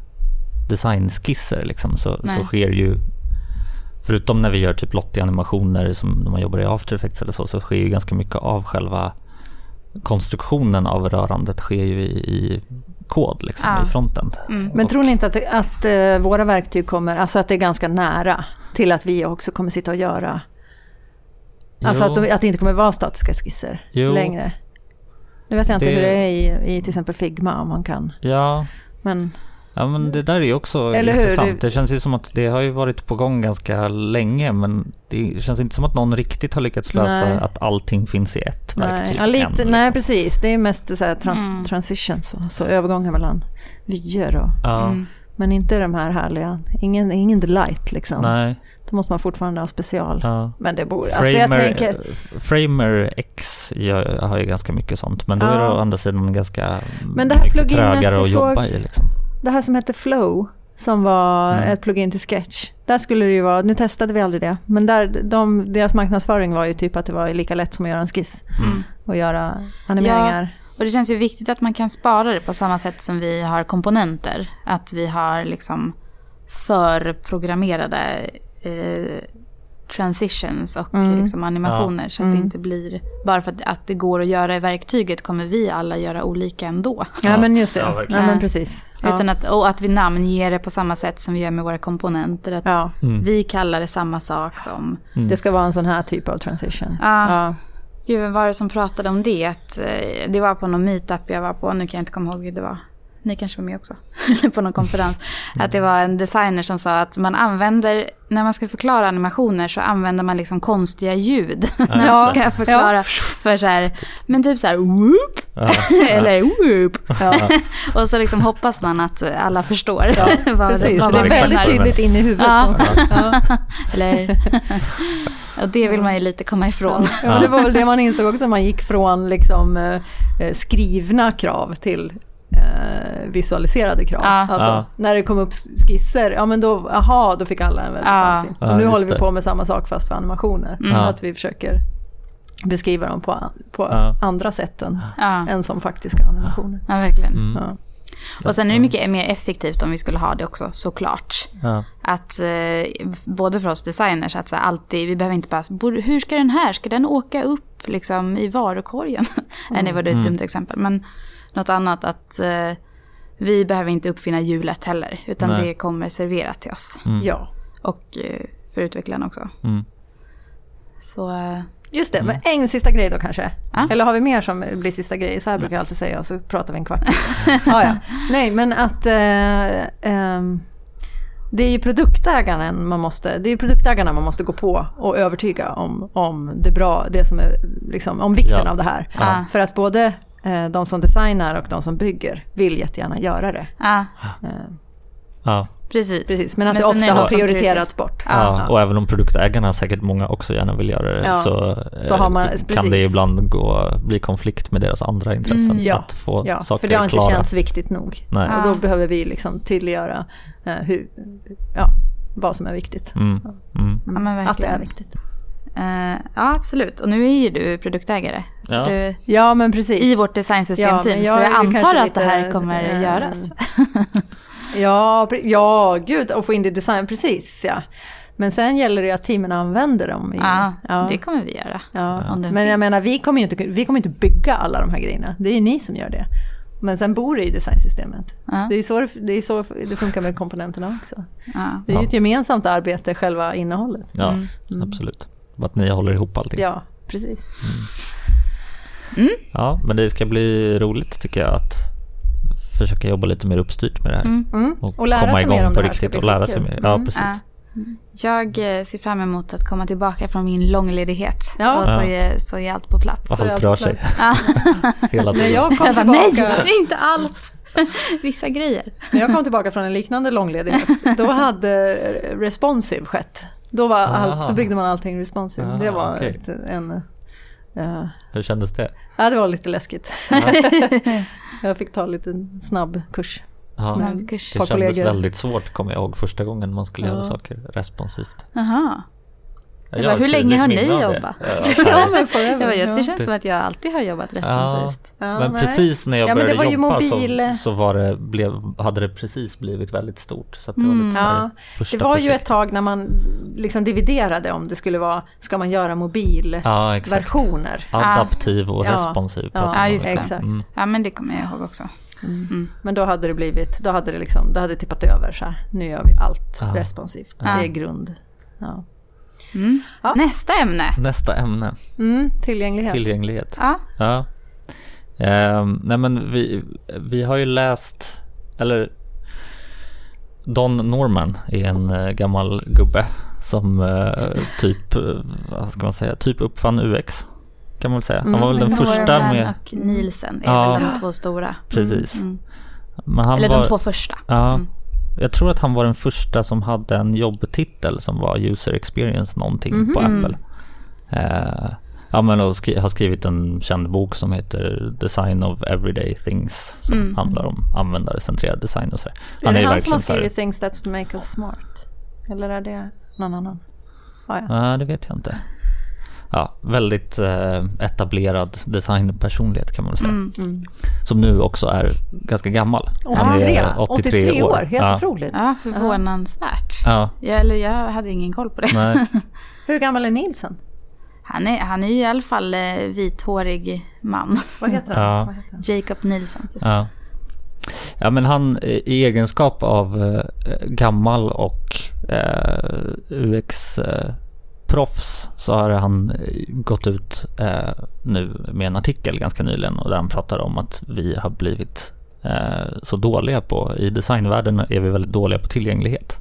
[SPEAKER 3] designskisser liksom, så,
[SPEAKER 2] Nej.
[SPEAKER 3] så sker ju Förutom när vi gör typ Lottie-animationer som när man jobbar i After Effects eller så, så sker ju ganska mycket av själva konstruktionen av rörandet sker ju i, i kod liksom,
[SPEAKER 2] Ja.
[SPEAKER 3] i frontend.
[SPEAKER 2] Mm.
[SPEAKER 1] Men tror ni inte att, att eh, våra verktyg kommer, alltså att det är ganska nära till att vi också kommer sitta och göra, alltså
[SPEAKER 3] Jo.
[SPEAKER 1] att, de, att det inte kommer vara statiska skisser
[SPEAKER 3] Jo.
[SPEAKER 1] längre? Nu vet jag inte
[SPEAKER 3] Det-
[SPEAKER 1] hur det är i, i till exempel Figma om man kan,
[SPEAKER 3] Ja,
[SPEAKER 1] men
[SPEAKER 3] Ja men det där är ju också
[SPEAKER 1] Eller hur?
[SPEAKER 3] intressant. Det känns ju som att det har ju varit på gång ganska länge men det känns inte som att någon riktigt har lyckats lösa
[SPEAKER 1] Nej.
[SPEAKER 3] att allting finns i ett
[SPEAKER 1] nej,
[SPEAKER 3] verktyg.
[SPEAKER 1] ja, lite,
[SPEAKER 3] än, liksom.
[SPEAKER 1] nej precis, det är mest så här trans,
[SPEAKER 2] Mm.
[SPEAKER 1] transitions, alltså övergångar mellan vyer och,
[SPEAKER 3] Ja,
[SPEAKER 2] Mm.
[SPEAKER 1] men inte de här härliga, ingen, ingen delight liksom.
[SPEAKER 3] nej.
[SPEAKER 1] Då måste man fortfarande ha special.
[SPEAKER 3] Ja.
[SPEAKER 1] Men det borde, alltså jag
[SPEAKER 3] Framer,
[SPEAKER 1] tänker,
[SPEAKER 3] Framer X gör, har ju ganska mycket sånt men då är det
[SPEAKER 1] Ja.
[SPEAKER 3] å andra sidan ganska
[SPEAKER 1] Men det här
[SPEAKER 3] mycket trögare att
[SPEAKER 1] såg-
[SPEAKER 3] jobba i liksom.
[SPEAKER 1] Det här som hette Flow, som var
[SPEAKER 3] Mm.
[SPEAKER 1] ett plugin till Sketch. Där skulle det ju vara, nu testade vi aldrig det, men där, de, deras marknadsföring var ju typ att det var lika lätt som att göra en skiss
[SPEAKER 3] Mm.
[SPEAKER 1] och göra animeringar.
[SPEAKER 2] Och det känns ju viktigt att man kan spara det på samma sätt som vi har komponenter. Att vi har liksom förprogrammerade eh, transitions och
[SPEAKER 1] Mm.
[SPEAKER 2] liksom animationer. Så att
[SPEAKER 1] Mm.
[SPEAKER 2] det inte blir, bara för att, att det går att göra i verktyget kommer vi alla göra olika ändå.
[SPEAKER 1] Ja,
[SPEAKER 3] Ja.
[SPEAKER 1] men just det.
[SPEAKER 3] Ja,
[SPEAKER 1] Ja, men precis. Ja.
[SPEAKER 2] Utan att, och att vi namnger det på samma sätt som vi gör med våra komponenter. Att
[SPEAKER 1] ja,
[SPEAKER 3] Mm.
[SPEAKER 2] Vi kallar det samma sak som...
[SPEAKER 3] Mm.
[SPEAKER 1] det ska vara en sån här typ av transition.
[SPEAKER 2] Ja.
[SPEAKER 1] Ja.
[SPEAKER 2] Gud, vem var det som pratade om det? Att, eh, det var på någon meetup jag var på, nu kan jag inte komma ihåg hur det var. Ni kanske var med också, på någon konferens. Att det var en designer som sa att man använder, när man ska förklara animationer så använder man liksom konstiga ljud. när man ska förklara för så här, men typ så här whoop,
[SPEAKER 3] Ja.
[SPEAKER 2] eller whoop. Och så liksom hoppas man att alla förstår vad
[SPEAKER 1] Precis,
[SPEAKER 2] vad
[SPEAKER 1] det är väldigt tydligt in i huvudet.
[SPEAKER 2] Eller, och det vill man ju lite komma ifrån.
[SPEAKER 1] Ja, det var väl det man insåg också, man gick från liksom, eh, skrivna krav till eh, visualiserade krav.
[SPEAKER 2] Ja.
[SPEAKER 1] Alltså,
[SPEAKER 3] Ja.
[SPEAKER 1] När det kom upp skisser, ja men då, aha, då fick alla en väldigt
[SPEAKER 2] Ja.
[SPEAKER 1] samsyn. Och nu håller vi
[SPEAKER 3] det.
[SPEAKER 1] på med samma sak fast för animationer.
[SPEAKER 2] Mm.
[SPEAKER 1] Att vi försöker beskriva dem på, på andra sätt än, än som faktiska animationer.
[SPEAKER 2] ja verkligen.
[SPEAKER 3] Mm.
[SPEAKER 1] Ja.
[SPEAKER 2] Och sen är det mycket mer effektivt om vi skulle ha det också, såklart.
[SPEAKER 3] Ja.
[SPEAKER 2] Att eh, både för oss designers, att så alltid, vi behöver inte bara, "Borde- hur ska den här, ska den åka upp liksom i varukorgen? Nej, det var det ett
[SPEAKER 3] Mm.
[SPEAKER 2] dumt exempel. Men något annat att eh, vi behöver inte uppfinna hjulet heller, utan
[SPEAKER 3] Nej.
[SPEAKER 2] det kommer serverat till oss.
[SPEAKER 3] Mm.
[SPEAKER 1] ja,
[SPEAKER 2] Och eh, för utvecklarna också.
[SPEAKER 3] Mm.
[SPEAKER 2] Så eh,
[SPEAKER 1] just det. Men en sista grej då kanske.
[SPEAKER 2] Ja.
[SPEAKER 1] Eller har vi mer som blir sista grej? Så här brukar jag alltid säga och så pratar vi en kvart. ja, ja. Nej, men att eh, ehm, det är ju produktägaren man måste, det är produktägarna man måste gå på och övertyga om, om det bra, det som är liksom, om vikten
[SPEAKER 3] Ja.
[SPEAKER 1] av det här.
[SPEAKER 2] Ja.
[SPEAKER 1] För att både eh, de som designar och de som bygger vill jättegärna göra det.
[SPEAKER 2] ja,
[SPEAKER 1] Eh,
[SPEAKER 3] Ja.
[SPEAKER 2] Precis.
[SPEAKER 1] precis, men att
[SPEAKER 2] är
[SPEAKER 1] det ofta har prioriterats bort.
[SPEAKER 3] Ja, och även om produktägarna säkert många också gärna vill göra det
[SPEAKER 1] Ja.
[SPEAKER 3] så,
[SPEAKER 1] Så
[SPEAKER 3] eh,
[SPEAKER 1] har man-
[SPEAKER 3] kan
[SPEAKER 1] precis.
[SPEAKER 3] det ibland gå, bli konflikt med deras andra intressen.
[SPEAKER 2] Mm,
[SPEAKER 1] ja.
[SPEAKER 3] Att få
[SPEAKER 1] Ja,
[SPEAKER 3] saker
[SPEAKER 1] för det har inte
[SPEAKER 3] klara.
[SPEAKER 1] känts viktigt nog.
[SPEAKER 3] Nej.
[SPEAKER 1] Och då
[SPEAKER 2] Ja.
[SPEAKER 1] behöver vi liksom tydliggöra eh, hur, ja, vad som är viktigt.
[SPEAKER 3] Mm. Mm.
[SPEAKER 2] Ja, men
[SPEAKER 1] att det är viktigt.
[SPEAKER 2] Eh, ja, absolut. Och nu är ju du produktägare. Så
[SPEAKER 3] Ja.
[SPEAKER 2] du,
[SPEAKER 1] Ja, men precis.
[SPEAKER 2] I vårt designsystemteam.
[SPEAKER 1] Ja, men
[SPEAKER 2] så
[SPEAKER 1] jag
[SPEAKER 2] antar att det här kommer
[SPEAKER 1] eh,
[SPEAKER 2] göras.
[SPEAKER 1] Ja, ja, gud, och få in det i design, precis ja. Men sen gäller det att teamen använder dem. I,
[SPEAKER 2] Ja,
[SPEAKER 1] ja,
[SPEAKER 2] det kommer vi göra.
[SPEAKER 1] ja. Men jag menar, vi kommer ju inte, vi kommer inte bygga alla de här grejerna. Det är ni som gör det. Men sen bor det i designsystemet.
[SPEAKER 2] Ja.
[SPEAKER 1] Det är ju så det, det, är så det funkar med komponenterna också.
[SPEAKER 2] Ja.
[SPEAKER 1] Det är ju ett gemensamt arbete, själva innehållet.
[SPEAKER 3] Ja,
[SPEAKER 1] Mm.
[SPEAKER 3] absolut. Att ni håller ihop allting.
[SPEAKER 1] Ja, precis.
[SPEAKER 3] Ja, men det ska bli roligt tycker jag att försöka jobba lite mer uppstyrt med det här.
[SPEAKER 1] Mm.
[SPEAKER 3] Och,
[SPEAKER 1] Och lära
[SPEAKER 3] komma
[SPEAKER 1] sig
[SPEAKER 3] igång
[SPEAKER 1] mer om
[SPEAKER 3] på
[SPEAKER 1] det här
[SPEAKER 3] riktigt
[SPEAKER 1] bli
[SPEAKER 3] och lära sig mer. Ja,
[SPEAKER 1] Mm.
[SPEAKER 3] precis.
[SPEAKER 2] Ja. Jag eh, ser fram emot att komma tillbaka från min långledighet.
[SPEAKER 1] Ja.
[SPEAKER 2] Och så, är, så är allt på plats.
[SPEAKER 3] Och allt rör sig hela
[SPEAKER 1] När
[SPEAKER 3] tiden.
[SPEAKER 1] jag kom
[SPEAKER 2] Jag bara, nej,
[SPEAKER 1] tillbaka...
[SPEAKER 2] är inte allt. Vissa grejer.
[SPEAKER 1] När jag kom tillbaka från en liknande långledighet, då hade responsive skett. Då, var allt, då byggde man allting responsive.
[SPEAKER 3] Aha,
[SPEAKER 1] det var
[SPEAKER 3] okej.
[SPEAKER 1] ett, en... ja,
[SPEAKER 3] Hur kändes det?
[SPEAKER 1] ja, det var lite läskigt. jag fick ta lite snabb kurs.
[SPEAKER 3] Ja,
[SPEAKER 2] Snabbkurs.
[SPEAKER 3] det
[SPEAKER 1] Par
[SPEAKER 3] kändes väldigt svårt kommer jag ihåg första gången man skulle
[SPEAKER 1] Ja.
[SPEAKER 3] göra saker responsivt.
[SPEAKER 2] Jaha.
[SPEAKER 3] Jag
[SPEAKER 2] bara, hur länge har ni jobbat?
[SPEAKER 3] Ja,
[SPEAKER 1] men.
[SPEAKER 2] Jag det känns som att jag alltid har jobbat responsivt.
[SPEAKER 1] Ja,
[SPEAKER 3] men
[SPEAKER 1] nej.
[SPEAKER 3] precis när jag
[SPEAKER 1] Ja,
[SPEAKER 3] började
[SPEAKER 1] var ju
[SPEAKER 3] jobba
[SPEAKER 1] mobil-
[SPEAKER 3] så, så var det, blev, hade det precis blivit väldigt stort. Så att det var lite
[SPEAKER 1] Ja, Det var ju
[SPEAKER 3] projekt.
[SPEAKER 1] ett tag när man liksom dividerade om det skulle vara, ska man göra mobilversioner?
[SPEAKER 3] Ja. Adaptiv och
[SPEAKER 1] Ja.
[SPEAKER 3] responsiv.
[SPEAKER 1] Ja,
[SPEAKER 2] just det.
[SPEAKER 1] Exakt.
[SPEAKER 3] Mm.
[SPEAKER 2] Ja, men det kommer jag ihåg också.
[SPEAKER 1] Men då hade det blivit, då hade det liksom, då hade det tippat över så här. Nu gör vi allt
[SPEAKER 3] Ja.
[SPEAKER 1] responsivt.
[SPEAKER 2] Ja.
[SPEAKER 1] Det är grund. Ja.
[SPEAKER 2] Mm.
[SPEAKER 1] Ja.
[SPEAKER 2] Nästa ämne.
[SPEAKER 3] Nästa ämne,
[SPEAKER 1] Mm, tillgänglighet.
[SPEAKER 3] tillgänglighet.
[SPEAKER 2] Ja.
[SPEAKER 3] Ja. Ehm, nej men vi, vi har ju läst, eller Don Norman är en eh, gammal gubbe som eh, typ, eh, vad ska man säga, typ uppfann UX. Kan man väl säga. Han var väl den
[SPEAKER 2] Norman
[SPEAKER 3] första med,
[SPEAKER 2] och Nielsen är
[SPEAKER 3] Ja.
[SPEAKER 2] väl de två stora.
[SPEAKER 3] precis.
[SPEAKER 2] Mm.
[SPEAKER 3] Men han
[SPEAKER 2] Eller
[SPEAKER 3] var,
[SPEAKER 2] de två första.
[SPEAKER 3] Ja,
[SPEAKER 2] Mm.
[SPEAKER 3] Jag tror att han var den första som hade en jobbtitel som var user experience någonting på
[SPEAKER 2] Mhm.
[SPEAKER 3] Apple. Eh, ja men och skri- har skrivit en känd bok som heter Design of Everyday Things som
[SPEAKER 2] Mm.
[SPEAKER 3] handlar om användarcentrerad design och sådär.
[SPEAKER 1] är det han som har skrivit Things That Make Us Smart? Eller är det någon annan? Ja, ja.
[SPEAKER 3] Nej, det vet jag inte. Ja, väldigt eh, etablerad designpersonlighet kan man väl säga.
[SPEAKER 2] Mm.
[SPEAKER 3] Som nu också är ganska gammal. Han
[SPEAKER 1] 83,
[SPEAKER 3] är
[SPEAKER 1] 83 år, helt
[SPEAKER 3] ja.
[SPEAKER 1] otroligt.
[SPEAKER 2] Ja, förvånansvärt.
[SPEAKER 3] Ja,
[SPEAKER 2] Jag, eller jag hade ingen koll på det.
[SPEAKER 3] nej.
[SPEAKER 1] Hur gammal är Nielsen?
[SPEAKER 2] Han är, han är ju i alla fall eh, vithårig man.
[SPEAKER 1] Vad heter han?
[SPEAKER 3] Ja.
[SPEAKER 1] Vad heter han?
[SPEAKER 2] Jacob Nielsen.
[SPEAKER 3] Ja. ja, men han eh, i egenskap av eh, gammal och eh, UX-proffs så har han eh, gått ut eh, nu med en artikel ganska nyligen och där han pratar om att vi har blivit eh, så dåliga på, i designvärlden är vi väldigt dåliga på tillgänglighet.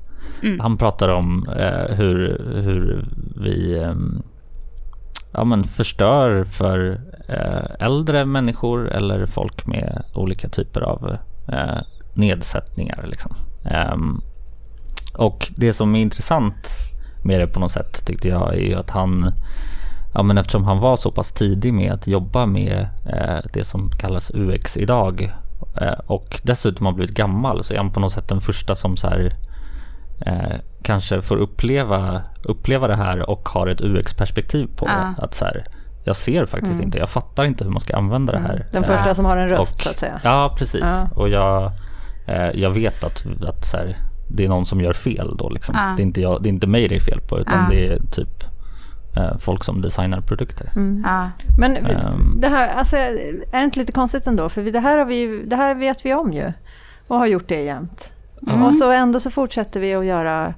[SPEAKER 3] Han pratar om eh, hur, hur vi ehm, ja, men förstör för eh, äldre människor eller folk med olika typer av eh, nedsättningar. Liksom. Ehm, och det som är intressant med det på något sätt tyckte jag är ju att han, ja men eftersom han var så pass tidig med att jobba med eh, det som kallas UX idag eh, och dessutom har blivit gammal så är han på något sätt den första som så här eh, kanske får uppleva, uppleva det här och har ett UX-perspektiv på
[SPEAKER 2] Ja.
[SPEAKER 3] det. Att så här, jag ser faktiskt inte, jag fattar inte hur man ska använda det här.
[SPEAKER 1] Den
[SPEAKER 3] Eh,
[SPEAKER 1] första som har en röst
[SPEAKER 3] och-
[SPEAKER 1] så att säga.
[SPEAKER 3] Ja, precis.
[SPEAKER 1] Ja.
[SPEAKER 3] Och jag, eh, jag vet att, att så här, det är någon som gör fel då. Liksom.
[SPEAKER 2] Ja.
[SPEAKER 3] Det, är inte jag, det är inte mig det är fel på utan
[SPEAKER 2] Ja.
[SPEAKER 3] det är typ eh, folk som designar produkter.
[SPEAKER 2] Ja.
[SPEAKER 1] Men
[SPEAKER 3] Ehm.
[SPEAKER 1] det här, alltså, är det inte lite konstigt ändå? För det här, har vi, det här vet vi om ju. Och har gjort det jämt.
[SPEAKER 2] Mm.
[SPEAKER 1] Och så ändå så fortsätter vi att göra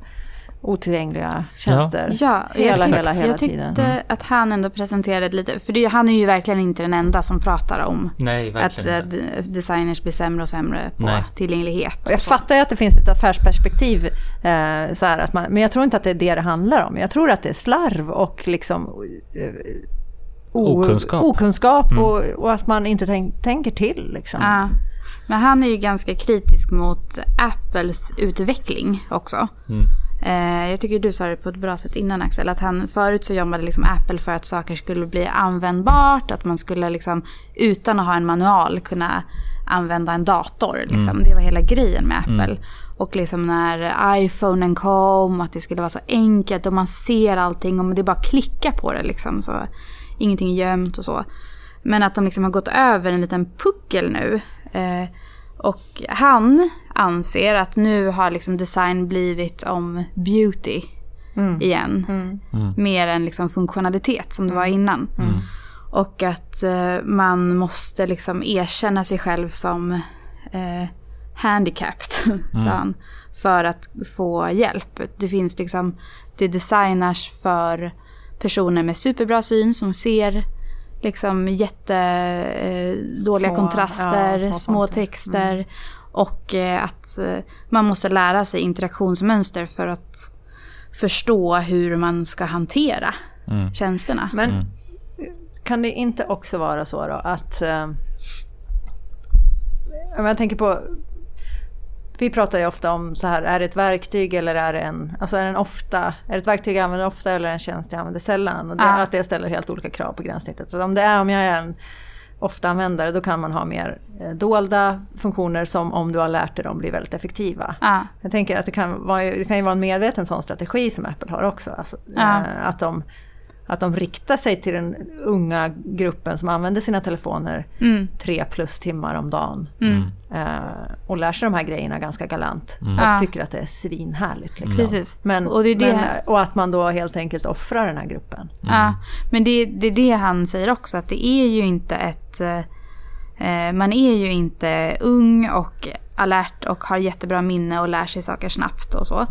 [SPEAKER 1] otillgängliga tjänster.
[SPEAKER 2] Ja,
[SPEAKER 1] Hela,
[SPEAKER 2] jag tyckte-
[SPEAKER 1] hela, hela
[SPEAKER 2] jag tyckte
[SPEAKER 1] tiden.
[SPEAKER 2] att han ändå presenterade lite, för det, han är ju verkligen inte den enda som pratar om
[SPEAKER 3] Nej,
[SPEAKER 2] att eh, d- designers blir sämre och sämre på
[SPEAKER 3] Nej.
[SPEAKER 2] tillgänglighet.
[SPEAKER 1] Och jag fattar ju att det finns ett affärsperspektiv, eh, så här att man, men jag tror inte att det är det det handlar om. Jag tror att det är slarv och liksom eh, o-
[SPEAKER 3] Okunskap.
[SPEAKER 1] okunskap
[SPEAKER 3] Mm.
[SPEAKER 1] och, och att man inte tänk, tänker till. Liksom.
[SPEAKER 2] Ja. Men han är ju ganska kritisk mot Apples utveckling också.
[SPEAKER 3] Mm.
[SPEAKER 2] Eh, jag tycker du sa det på ett bra sätt innan Axel. Att han förut så jobbade liksom Apple för att saker skulle bli användbart. Att man skulle liksom utan att ha en manual kunna använda en dator. Liksom. Det var hela grejen med Apple. Och liksom när iPhonen kom, att det skulle vara så enkelt och man ser allting och det är bara att klicka på det liksom. Så ingenting är gömt och så. Men att de liksom har gått över en liten puckel nu. Eh, och han anser att nu har liksom design blivit om beauty igen. Mer än liksom funktionalitet som det var innan. Och att eh, man måste liksom erkänna sig själv som eh, handicapped, sa han, för att få hjälp. Det finns liksom, det designas för personer med superbra syn som ser liksom jättedåliga
[SPEAKER 1] Små-
[SPEAKER 2] kontraster,
[SPEAKER 1] ja, små
[SPEAKER 2] texter. Och eh, att eh, man måste lära sig interaktionsmönster för att förstå hur man ska hantera
[SPEAKER 3] Mm.
[SPEAKER 2] tjänsterna.
[SPEAKER 1] Men kan det inte också vara så då att... Eh, om jag tänker på... Vi pratar ju ofta om så här, är det ett verktyg eller är det en... Alltså är det en ofta... Är det ett verktyg jag använder ofta eller en tjänst jag använder sällan? Och det,
[SPEAKER 2] Ja.
[SPEAKER 1] Att det ställer helt olika krav på gränssnittet. Så om det är om jag är en ofta användare då kan man ha mer eh, dolda funktioner som om du har lärt dig dem blir väldigt effektiva.
[SPEAKER 2] Ja.
[SPEAKER 1] Jag tänker att det kan, vara, det kan ju vara en medveten sån strategi som Apple har också. Alltså,
[SPEAKER 2] Ja.
[SPEAKER 1] eh, att, de, att de riktar sig till den unga gruppen som använder sina telefoner
[SPEAKER 2] Mm.
[SPEAKER 1] tre plus timmar om dagen.
[SPEAKER 2] Mm.
[SPEAKER 1] Eh, och lär sig de här grejerna ganska galant. Och
[SPEAKER 2] Ja.
[SPEAKER 1] tycker att det är svinhärligt. Liksom.
[SPEAKER 2] Precis.
[SPEAKER 1] Men,
[SPEAKER 2] Och det är det-
[SPEAKER 1] men, och att man då helt enkelt offrar den här gruppen.
[SPEAKER 2] Ja, men det, det är det han säger också, att det är ju inte ett... Eh, man är ju inte ung och alert och har jättebra minne och lär sig saker snabbt och så.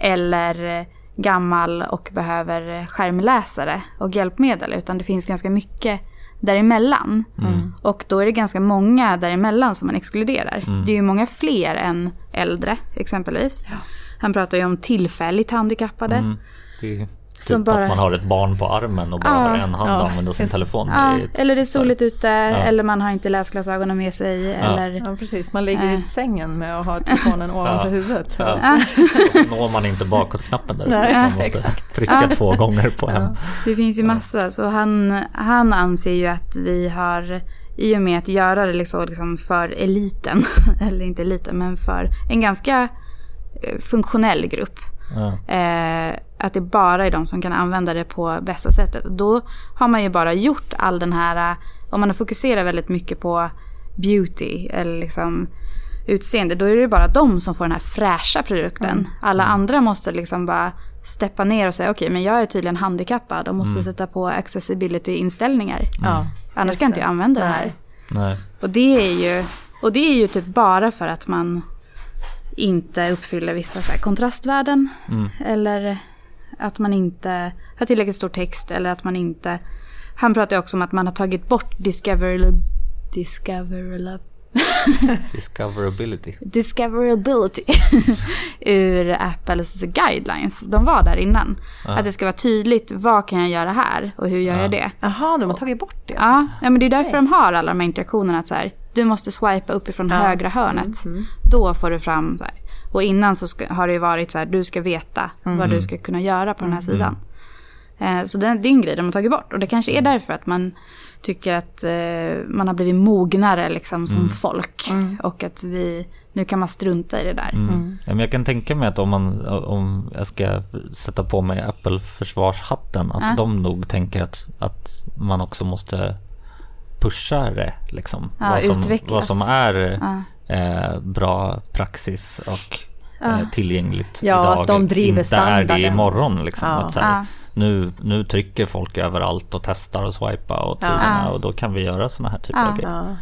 [SPEAKER 2] Eller eh, gammal och behöver skärmläsare och hjälpmedel, utan det finns ganska mycket däremellan. Och då är det ganska många däremellan som man exkluderar. Det är ju många fler än äldre exempelvis. Han pratar ju om tillfälligt handikappade.
[SPEAKER 3] Mm. Det
[SPEAKER 2] Som
[SPEAKER 3] typ
[SPEAKER 2] bara-
[SPEAKER 3] att man har ett barn på armen och bara
[SPEAKER 2] Ja.
[SPEAKER 3] har en hand
[SPEAKER 1] Ja.
[SPEAKER 3] och använder sin telefon.
[SPEAKER 2] Ja,
[SPEAKER 3] ett-
[SPEAKER 2] eller det är soligt ute,
[SPEAKER 3] Ja.
[SPEAKER 2] eller man har inte läsglasögonen med sig. Eller,
[SPEAKER 1] Ja, precis. Man ligger i
[SPEAKER 2] Eh.
[SPEAKER 1] sängen med att ha telefonen ovanför huvudet. Så.
[SPEAKER 3] Ja. Och så når man inte bakåtknappen där.
[SPEAKER 1] Nej,
[SPEAKER 3] man måste
[SPEAKER 1] exakt.
[SPEAKER 3] trycka
[SPEAKER 2] Ja.
[SPEAKER 3] två gånger på en.
[SPEAKER 2] Det finns ju massa, så han, han anser ju att vi har, i och med att göra det liksom, liksom för eliten, eller inte eliten, men för en ganska eh, funktionell grupp.
[SPEAKER 3] Ja.
[SPEAKER 2] Eh, att det bara är de som kan använda det på bästa sättet. Då har man ju bara gjort all den här, eh, om man har fokuserat väldigt mycket på beauty eller liksom utseende, då är det bara de som får den här fräscha produkten. Alla andra måste liksom bara steppa ner och säga okej, men jag är tydligen handikappad och måste sätta på accessibility-inställningar.
[SPEAKER 1] Ja,
[SPEAKER 2] Annars kan inte
[SPEAKER 1] det.
[SPEAKER 2] jag använda det
[SPEAKER 1] Nej.
[SPEAKER 2] här.
[SPEAKER 3] Nej.
[SPEAKER 2] Och det är ju, och det är ju typ bara för att man inte uppfyller vissa så här kontrastvärden.
[SPEAKER 3] Mm.
[SPEAKER 2] Eller att man inte har tillräckligt stor text eller att man inte... Han pratar också om att man har tagit bort discoverable, discoverable,
[SPEAKER 3] Discoverability.
[SPEAKER 2] discoverability ur Apples guidelines. De var där innan.
[SPEAKER 3] Ja.
[SPEAKER 2] Att det ska vara tydligt, vad kan jag göra här och hur gör
[SPEAKER 3] Ja.
[SPEAKER 2] jag det?
[SPEAKER 1] Jaha, de har tagit bort det?
[SPEAKER 2] Ja, ja men det är därför de har alla de här interaktionerna. Att så här, du måste swipa uppifrån
[SPEAKER 1] Ja. Mm,
[SPEAKER 2] högra hörnet. Då får du fram så här. Och innan så ska, har det varit så här, du ska veta
[SPEAKER 1] Mm.
[SPEAKER 2] vad du ska kunna göra på den här sidan. Eh, så det, det är en grej de har tagit bort. Och det kanske är därför att man tycker att eh, man har blivit mognare liksom som folk. Och att vi, nu kan man strunta i det där.
[SPEAKER 3] Mm. Ja, men jag kan tänka mig att om, man, om jag ska sätta på mig Apple-försvarshatten, att
[SPEAKER 2] Ja.
[SPEAKER 3] de nog tänker att, att man också måste pusha det. Liksom.
[SPEAKER 2] Ja,
[SPEAKER 3] vad, som,
[SPEAKER 2] utvecklas.
[SPEAKER 3] vad som är
[SPEAKER 2] Ja.
[SPEAKER 3] eh, bra praxis och eh, tillgängligt
[SPEAKER 1] Ja,
[SPEAKER 3] idag.
[SPEAKER 1] att de driver
[SPEAKER 3] inte är det
[SPEAKER 1] standarden.
[SPEAKER 3] imorgon. Liksom.
[SPEAKER 1] Ja.
[SPEAKER 3] Att här, nu, nu trycker folk överallt och testar och swipar sidorna
[SPEAKER 2] Ja.
[SPEAKER 3] och då kan vi göra sådana här typer av grejer.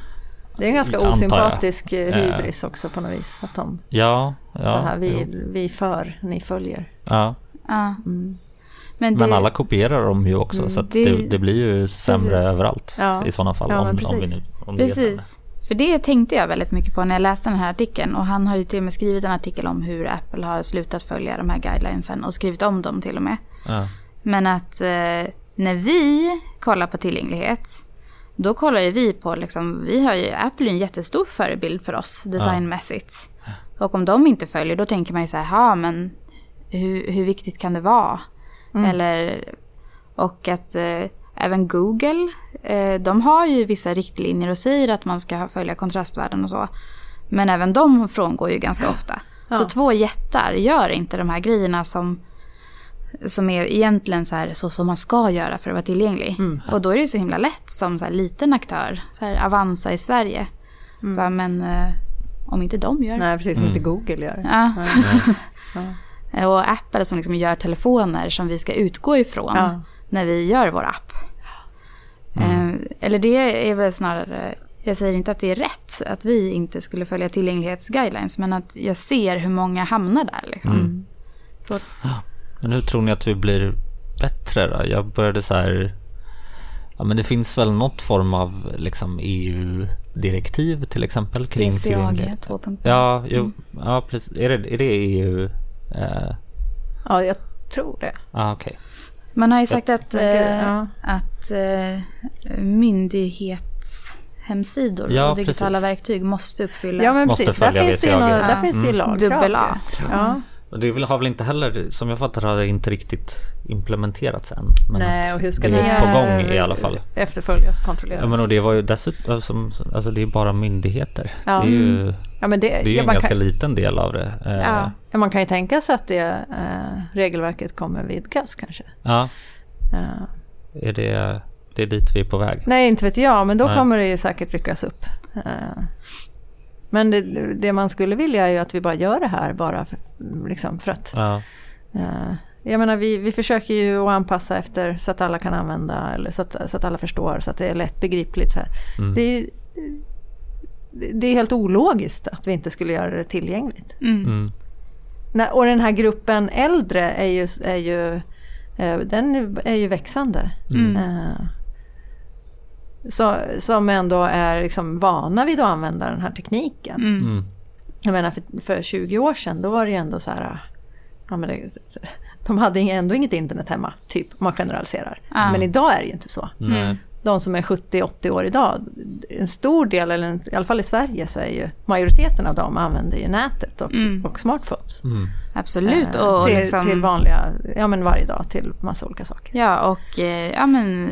[SPEAKER 1] Det är en ganska osympatisk eh,
[SPEAKER 3] Eh.
[SPEAKER 1] hybris också på något vis. Att de,
[SPEAKER 3] Ja,
[SPEAKER 1] så här, vi,
[SPEAKER 3] jo.
[SPEAKER 1] vi för, ni följer.
[SPEAKER 3] ja.
[SPEAKER 2] Ja.
[SPEAKER 1] Mm.
[SPEAKER 2] Men, det,
[SPEAKER 3] Men alla kopierar dem ju också så
[SPEAKER 2] Det-
[SPEAKER 3] det, det blir ju sämre
[SPEAKER 2] Precis.
[SPEAKER 3] överallt
[SPEAKER 1] Ja.
[SPEAKER 3] i sådana fall.
[SPEAKER 1] Ja,
[SPEAKER 3] om, om, vi nu, om.
[SPEAKER 2] Precis. För det tänkte jag väldigt mycket på när jag läste den här artikeln. Och han har ju till och med skrivit en artikel om hur Apple har slutat följa de här guidelinesen och skrivit om dem till och med.
[SPEAKER 3] Ja.
[SPEAKER 2] Men att eh, när vi kollar på tillgänglighet, då kollar ju vi på, liksom, vi har ju, Apple är en jättestor förebild för oss designmässigt. Och om de inte följer, då tänker man ju så här, ja men hur, hur viktigt kan det vara? Eller, och att eh, även Google, eh, de har ju vissa riktlinjer och säger att man ska följa kontrastvärden och så. Men även de frångår ju ganska ofta. Så
[SPEAKER 1] Ja.
[SPEAKER 2] två jättar gör inte de här grejerna som som är egentligen så, här, så som man ska göra för att vara tillgänglig. Och då är det så himla lätt som så här, liten aktör, så här, Avanza i Sverige. Bara, men eh, om inte de gör det.
[SPEAKER 1] Nej, precis som
[SPEAKER 3] Mm.
[SPEAKER 1] inte Google gör.
[SPEAKER 2] Ja.
[SPEAKER 1] Ja.
[SPEAKER 2] Och Apple som liksom gör telefoner som vi ska utgå ifrån
[SPEAKER 1] Ja.
[SPEAKER 2] när vi gör vår app. Eh, eller det är väl snarare, jag säger inte att det är rätt att vi inte skulle följa tillgänglighetsguidelines, men att jag ser hur många hamnar där. Liksom.
[SPEAKER 3] Mm.
[SPEAKER 2] Så,
[SPEAKER 3] Men hur tror ni att vi blir bättre då? Jag började så här, ja men det finns väl något form av liksom EU-direktiv till exempel kring
[SPEAKER 2] BCAG
[SPEAKER 3] tillgänglighet.
[SPEAKER 2] 2.0.
[SPEAKER 3] Ja, jo, ja precis. Är det, är det EU? Eh,
[SPEAKER 1] Ja, jag tror det.
[SPEAKER 3] ah, okej.
[SPEAKER 2] Man har ju sagt att, eh,
[SPEAKER 1] ja.
[SPEAKER 2] att eh, myndighetshemsidor
[SPEAKER 3] Ja,
[SPEAKER 2] och digitala
[SPEAKER 3] precis.
[SPEAKER 2] verktyg måste uppfylla
[SPEAKER 1] Ja, men
[SPEAKER 3] Måste
[SPEAKER 1] precis. Där finns, det några, där finns det ju
[SPEAKER 3] Mm.
[SPEAKER 1] lagkrav.
[SPEAKER 2] dubbel A.
[SPEAKER 1] Ja.
[SPEAKER 3] Och det vill- har väl inte heller, som jag fattar har det inte riktigt implementerats än. Men
[SPEAKER 1] Nej, och hur ska
[SPEAKER 3] det är på gång i alla fall.
[SPEAKER 1] efterföljas kontrolleras?
[SPEAKER 3] Ja men och det var ju dessutom, alltså det är bara myndigheter.
[SPEAKER 1] Ja.
[SPEAKER 3] Det är ju,
[SPEAKER 1] Ja, det,
[SPEAKER 3] det är ju en ganska
[SPEAKER 1] kan,
[SPEAKER 3] liten del av det. Eh,
[SPEAKER 2] Ja.
[SPEAKER 1] man kan ju tänka sig att det eh, regelverket kommer vidgas kanske.
[SPEAKER 3] ja.
[SPEAKER 1] Eh,
[SPEAKER 3] Är det, det är dit vi är på väg?
[SPEAKER 1] nej, inte vet jag, men då
[SPEAKER 3] Nej.
[SPEAKER 1] kommer det ju säkert ryckas upp. Eh, men det, det man skulle vilja är ju att vi bara gör det här bara för, liksom för att
[SPEAKER 3] Ja.
[SPEAKER 1] Eh, jag menar, vi, vi försöker ju att anpassa efter så att alla kan använda, eller så att, så att alla förstår, så att det är lätt begripligt. Så här.
[SPEAKER 3] Mm.
[SPEAKER 1] Det, är, det är helt ologiskt att vi inte skulle göra det tillgängligt.
[SPEAKER 2] Mm.
[SPEAKER 3] Mm.
[SPEAKER 1] Och den här gruppen äldre är ju, är ju, eh, den är ju växande.
[SPEAKER 2] Mm.
[SPEAKER 1] Eh, så, som ändå är liksom vana vid att använda den här tekniken.
[SPEAKER 2] Mm.
[SPEAKER 3] Mm.
[SPEAKER 1] Jag menar för, för 20 år sedan då var det ju ändå så här. Ja, men det, de hade ändå inget internet hemma, typ om man generaliserar.
[SPEAKER 2] Ja.
[SPEAKER 1] Men idag är det ju inte så.
[SPEAKER 3] Nej.
[SPEAKER 1] De som är 70-80 år idag, en stor del, eller en, i alla fall i Sverige, så är ju majoriteten av dem använder ju nätet och,
[SPEAKER 2] Mm.
[SPEAKER 1] och smartphones.
[SPEAKER 3] Mm.
[SPEAKER 2] Absolut.
[SPEAKER 1] Eh,
[SPEAKER 2] Och
[SPEAKER 1] till,
[SPEAKER 2] liksom,
[SPEAKER 1] till vanliga, ja men varje dag till massa olika saker.
[SPEAKER 2] Ja, och eh, ja, men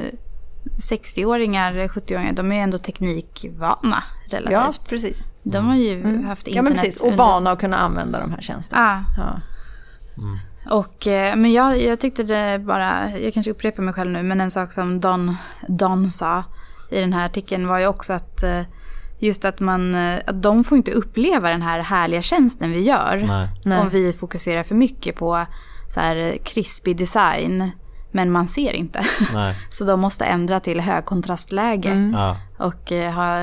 [SPEAKER 2] 60-åringar, 70-åringar, de är ändå teknikvana
[SPEAKER 1] Ja,
[SPEAKER 2] relativt.
[SPEAKER 1] precis.
[SPEAKER 2] De har ju
[SPEAKER 1] Mm.
[SPEAKER 2] haft
[SPEAKER 1] Ja men
[SPEAKER 2] internet.
[SPEAKER 1] precis, och vana att kunna använda de här tjänsterna.
[SPEAKER 2] Ja,
[SPEAKER 1] Ja.
[SPEAKER 2] Och, eh, men jag, jag tyckte det bara, jag kanske upprepar mig själv nu, men en sak som Don, Don sa i den här artikeln var ju också att eh, just att man, eh, att de får inte uppleva den här härliga tjänsten vi gör.
[SPEAKER 3] Nej.
[SPEAKER 1] Nej.
[SPEAKER 2] Om vi fokuserar för mycket på så här krispig design, men man ser inte.
[SPEAKER 3] Nej.
[SPEAKER 2] Så de måste ändra till högkontrastläge.
[SPEAKER 1] Mm.
[SPEAKER 3] Ja.
[SPEAKER 2] Och ha,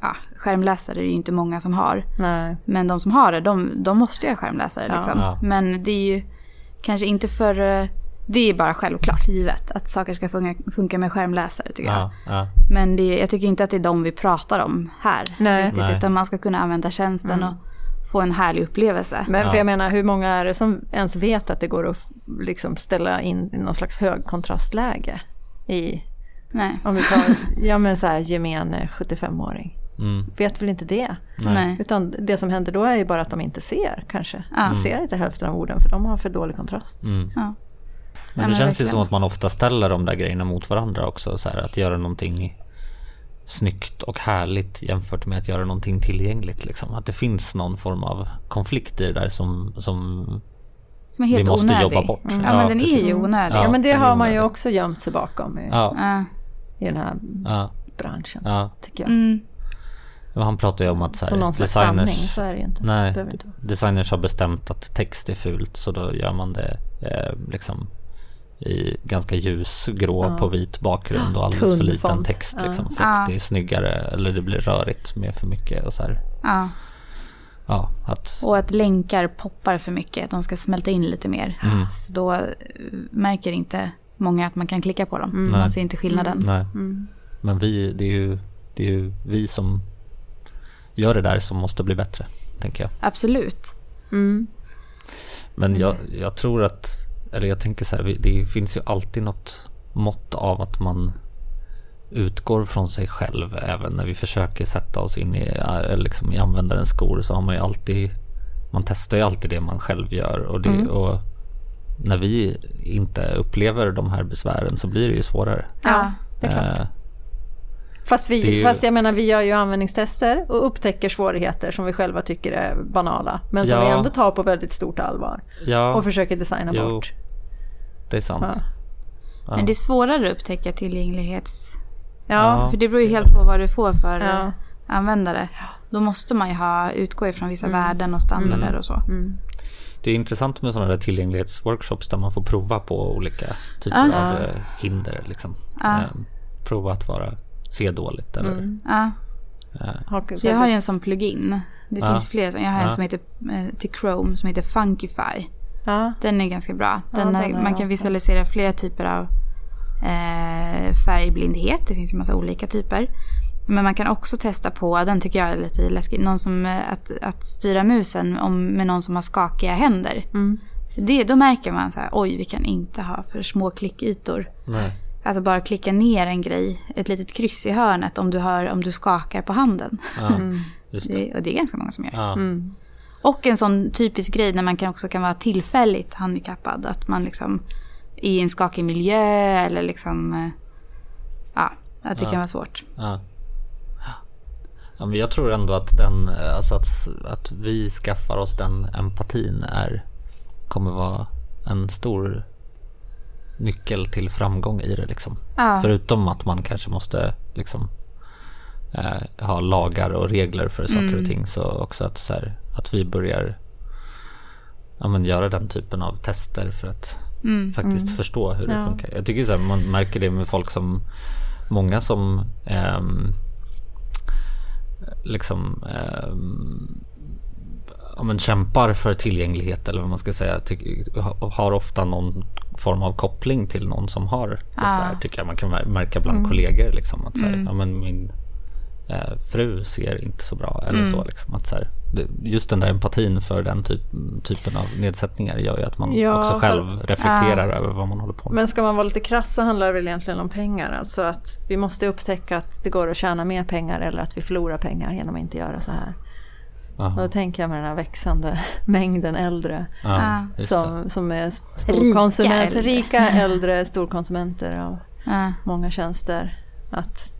[SPEAKER 2] ja, skärmläsare är det ju inte många som har.
[SPEAKER 1] Nej.
[SPEAKER 2] Men de som har det, de, de måste ju ha skärmläsare.
[SPEAKER 1] Ja.
[SPEAKER 2] Liksom.
[SPEAKER 3] Ja.
[SPEAKER 2] Men det är ju kanske inte för... eh, Det är bara självklart givet att saker ska funka, funka med skärmläsare tycker jag.
[SPEAKER 3] Ja. Ja.
[SPEAKER 2] Men det, jag tycker inte att det är de vi pratar om här.
[SPEAKER 1] Nej.
[SPEAKER 2] Riktigt,
[SPEAKER 3] Nej.
[SPEAKER 2] utan man ska kunna använda tjänsten och få en härlig upplevelse.
[SPEAKER 1] Men för
[SPEAKER 3] Ja.
[SPEAKER 1] jag menar, hur många är det som ens vet att det går att liksom ställa in i någon slags högkontrastläge? I,
[SPEAKER 2] Nej.
[SPEAKER 1] om vi tar, ja men så här gemene 75-åring.
[SPEAKER 3] Mm.
[SPEAKER 1] Vet väl inte det?
[SPEAKER 2] Nej.
[SPEAKER 1] Utan det som händer då är ju bara att de inte ser kanske.
[SPEAKER 2] Ja.
[SPEAKER 1] De ser inte hälften av orden för de har för dålig kontrast.
[SPEAKER 3] Mm.
[SPEAKER 2] Ja.
[SPEAKER 3] Men
[SPEAKER 2] Ja,
[SPEAKER 3] det
[SPEAKER 2] men
[SPEAKER 3] känns ju som att man ofta ställer de där grejerna mot varandra också. Så här, att göra någonting snyggt och härligt jämfört med att göra någonting tillgängligt. Liksom. Att det finns någon form av konflikt i det där som, som
[SPEAKER 2] Som är helt
[SPEAKER 3] vi måste
[SPEAKER 2] onödig.
[SPEAKER 3] jobba bort.
[SPEAKER 2] Ja, men den är
[SPEAKER 3] precis.
[SPEAKER 2] ju onödig.
[SPEAKER 1] Ja,
[SPEAKER 3] Ja,
[SPEAKER 1] men det
[SPEAKER 3] är
[SPEAKER 1] har man ju också gömt sig bakom i,
[SPEAKER 3] Ja,
[SPEAKER 2] Ja.
[SPEAKER 1] i den här
[SPEAKER 3] ja,
[SPEAKER 1] branschen.
[SPEAKER 3] ja.
[SPEAKER 1] Tycker jag.
[SPEAKER 2] Mm.
[SPEAKER 3] Men Han pratar ju om att så
[SPEAKER 1] Som någon
[SPEAKER 3] här,
[SPEAKER 1] slags
[SPEAKER 3] designers,
[SPEAKER 1] sanning, så är det ju inte.
[SPEAKER 3] nej,
[SPEAKER 1] inte
[SPEAKER 3] designers har bestämt att text är fult så då gör man det eh, liksom i ganska ljusgrå
[SPEAKER 1] Ja.
[SPEAKER 3] på vit bakgrund och alldeles
[SPEAKER 1] Tunn
[SPEAKER 3] för liten
[SPEAKER 1] font.
[SPEAKER 3] text
[SPEAKER 1] Ja.
[SPEAKER 3] liksom, för att
[SPEAKER 2] Ja.
[SPEAKER 3] det är snyggare eller det blir rörigt med för mycket och så här.
[SPEAKER 2] Ja.
[SPEAKER 3] Ja, att,
[SPEAKER 2] Och att länkar poppar för mycket, att de ska smälta in lite mer.
[SPEAKER 3] Mm.
[SPEAKER 2] Så då eh, märker inte många att man kan klicka på dem.
[SPEAKER 1] Mm.
[SPEAKER 2] Man ser inte skillnaden.
[SPEAKER 3] nej.
[SPEAKER 1] Mm.
[SPEAKER 3] Men vi, det är, ju, det är ju vi som gör det där som måste bli bättre, tänker jag.
[SPEAKER 2] Absolut.
[SPEAKER 1] Mm.
[SPEAKER 3] Men jag, jag tror att, eller jag tänker så här, det finns ju alltid något mått av att man utgår från sig själv även när vi försöker sätta oss in i, liksom i användarens skor så har man ju alltid, man testar ju alltid det man själv gör och, det,
[SPEAKER 1] Mm.
[SPEAKER 3] och när vi inte upplever de här besvären så blir det ju svårare.
[SPEAKER 1] Ja, det är klart. Fast, vi, fast jag menar, vi gör ju användningstester och upptäcker svårigheter som vi själva tycker är banala. Men som
[SPEAKER 3] Ja.
[SPEAKER 1] vi ändå tar på väldigt stort allvar.
[SPEAKER 3] ja,
[SPEAKER 1] Och försöker designa
[SPEAKER 3] Jo,
[SPEAKER 1] bort.
[SPEAKER 3] det är sant.
[SPEAKER 1] Ja.
[SPEAKER 3] Ja.
[SPEAKER 2] Men det är svårare att upptäcka tillgänglighets...
[SPEAKER 1] Ja.
[SPEAKER 3] Ja.
[SPEAKER 2] För det beror ju helt på vad du får för
[SPEAKER 1] Ja.
[SPEAKER 2] användare. Då måste man ju ha, utgå ifrån vissa värden och standarder
[SPEAKER 3] Mm.
[SPEAKER 2] och så.
[SPEAKER 1] Mm.
[SPEAKER 3] Det är intressant med sådana där tillgänglighetsworkshops där man får prova på olika typer
[SPEAKER 2] Ja.
[SPEAKER 3] av eh, hinder. Liksom.
[SPEAKER 2] Ja.
[SPEAKER 3] Eh, prova att vara se dåligt. Eller,
[SPEAKER 1] Mm.
[SPEAKER 2] Ja.
[SPEAKER 1] Har-
[SPEAKER 2] Så jag har ju en sån plugin. Det
[SPEAKER 3] Ja.
[SPEAKER 2] finns flera. Jag har
[SPEAKER 3] Ja.
[SPEAKER 2] en som heter eh, till Chrome som heter Funkify.
[SPEAKER 1] Ja,
[SPEAKER 2] Den är ganska bra.
[SPEAKER 1] Ja,
[SPEAKER 2] Den har, man kan
[SPEAKER 1] också.
[SPEAKER 2] visualisera flera typer av eh, färgblindhet. Det finns ju massa olika typer. Men man kan också testa på, den tycker jag är lite läskig, någon som, eh, att, att styra musen om, med någon som har skakiga händer.
[SPEAKER 1] Mm.
[SPEAKER 2] Det, då märker man så här, oj vi kan inte ha för små klickytor.
[SPEAKER 3] Nej.
[SPEAKER 2] Alltså bara klicka ner en grej, ett litet kryss i hörnet om du, hör, om du skakar på handen.
[SPEAKER 3] Ja, just det.
[SPEAKER 2] Det, och det är ganska många som gör.
[SPEAKER 3] Ja.
[SPEAKER 1] Mm.
[SPEAKER 2] Och en sån typisk grej när man kan också kan vara tillfälligt handikappad. Att man liksom är i en skakig miljö eller liksom... eh, Ja, att det
[SPEAKER 3] Ja.
[SPEAKER 2] kan vara svårt.
[SPEAKER 3] Ja. Ja, men jag tror ändå att, den, eh, alltså att, att vi skaffar oss den empatin är, kommer vara en stor nyckel till framgång i det. Liksom.
[SPEAKER 2] Ja.
[SPEAKER 3] Förutom att man kanske måste liksom, eh, ha lagar och regler för saker
[SPEAKER 2] Mm.
[SPEAKER 3] och ting. Så också att, så här, att vi börjar ja, men göra den typen av tester för att
[SPEAKER 2] Mm.
[SPEAKER 3] faktiskt förstå hur det
[SPEAKER 1] Ja.
[SPEAKER 3] funkar. Jag tycker så här, man märker det med folk som, många som ehm, liksom ehm, ja, men kämpar för tillgänglighet eller vad man ska säga. Har ofta någon form av koppling till någon som har besvär.
[SPEAKER 2] Ja.
[SPEAKER 3] Tycker jag man kan mär- märka bland kollegor. Liksom, att så här, ja, men min eh, fru ser inte så bra. Eller så, liksom, att så här, just den där empatin för den typ, typen av nedsättningar gör ju att man
[SPEAKER 1] Ja,
[SPEAKER 3] också själv reflekterar över vad man håller på med.
[SPEAKER 1] Men ska man vara lite krass så handlar det väl egentligen om pengar. Alltså att vi måste upptäcka att det går att tjäna mer pengar eller att vi förlorar pengar genom att inte göra så här. Och
[SPEAKER 3] Aha.
[SPEAKER 1] då tänker jag med den här växande mängden äldre
[SPEAKER 3] Ja, det.
[SPEAKER 1] som, som är storkonsumenter,
[SPEAKER 2] äldre.
[SPEAKER 1] rika äldre storkonsumenter av
[SPEAKER 2] Ja.
[SPEAKER 1] många tjänster. Att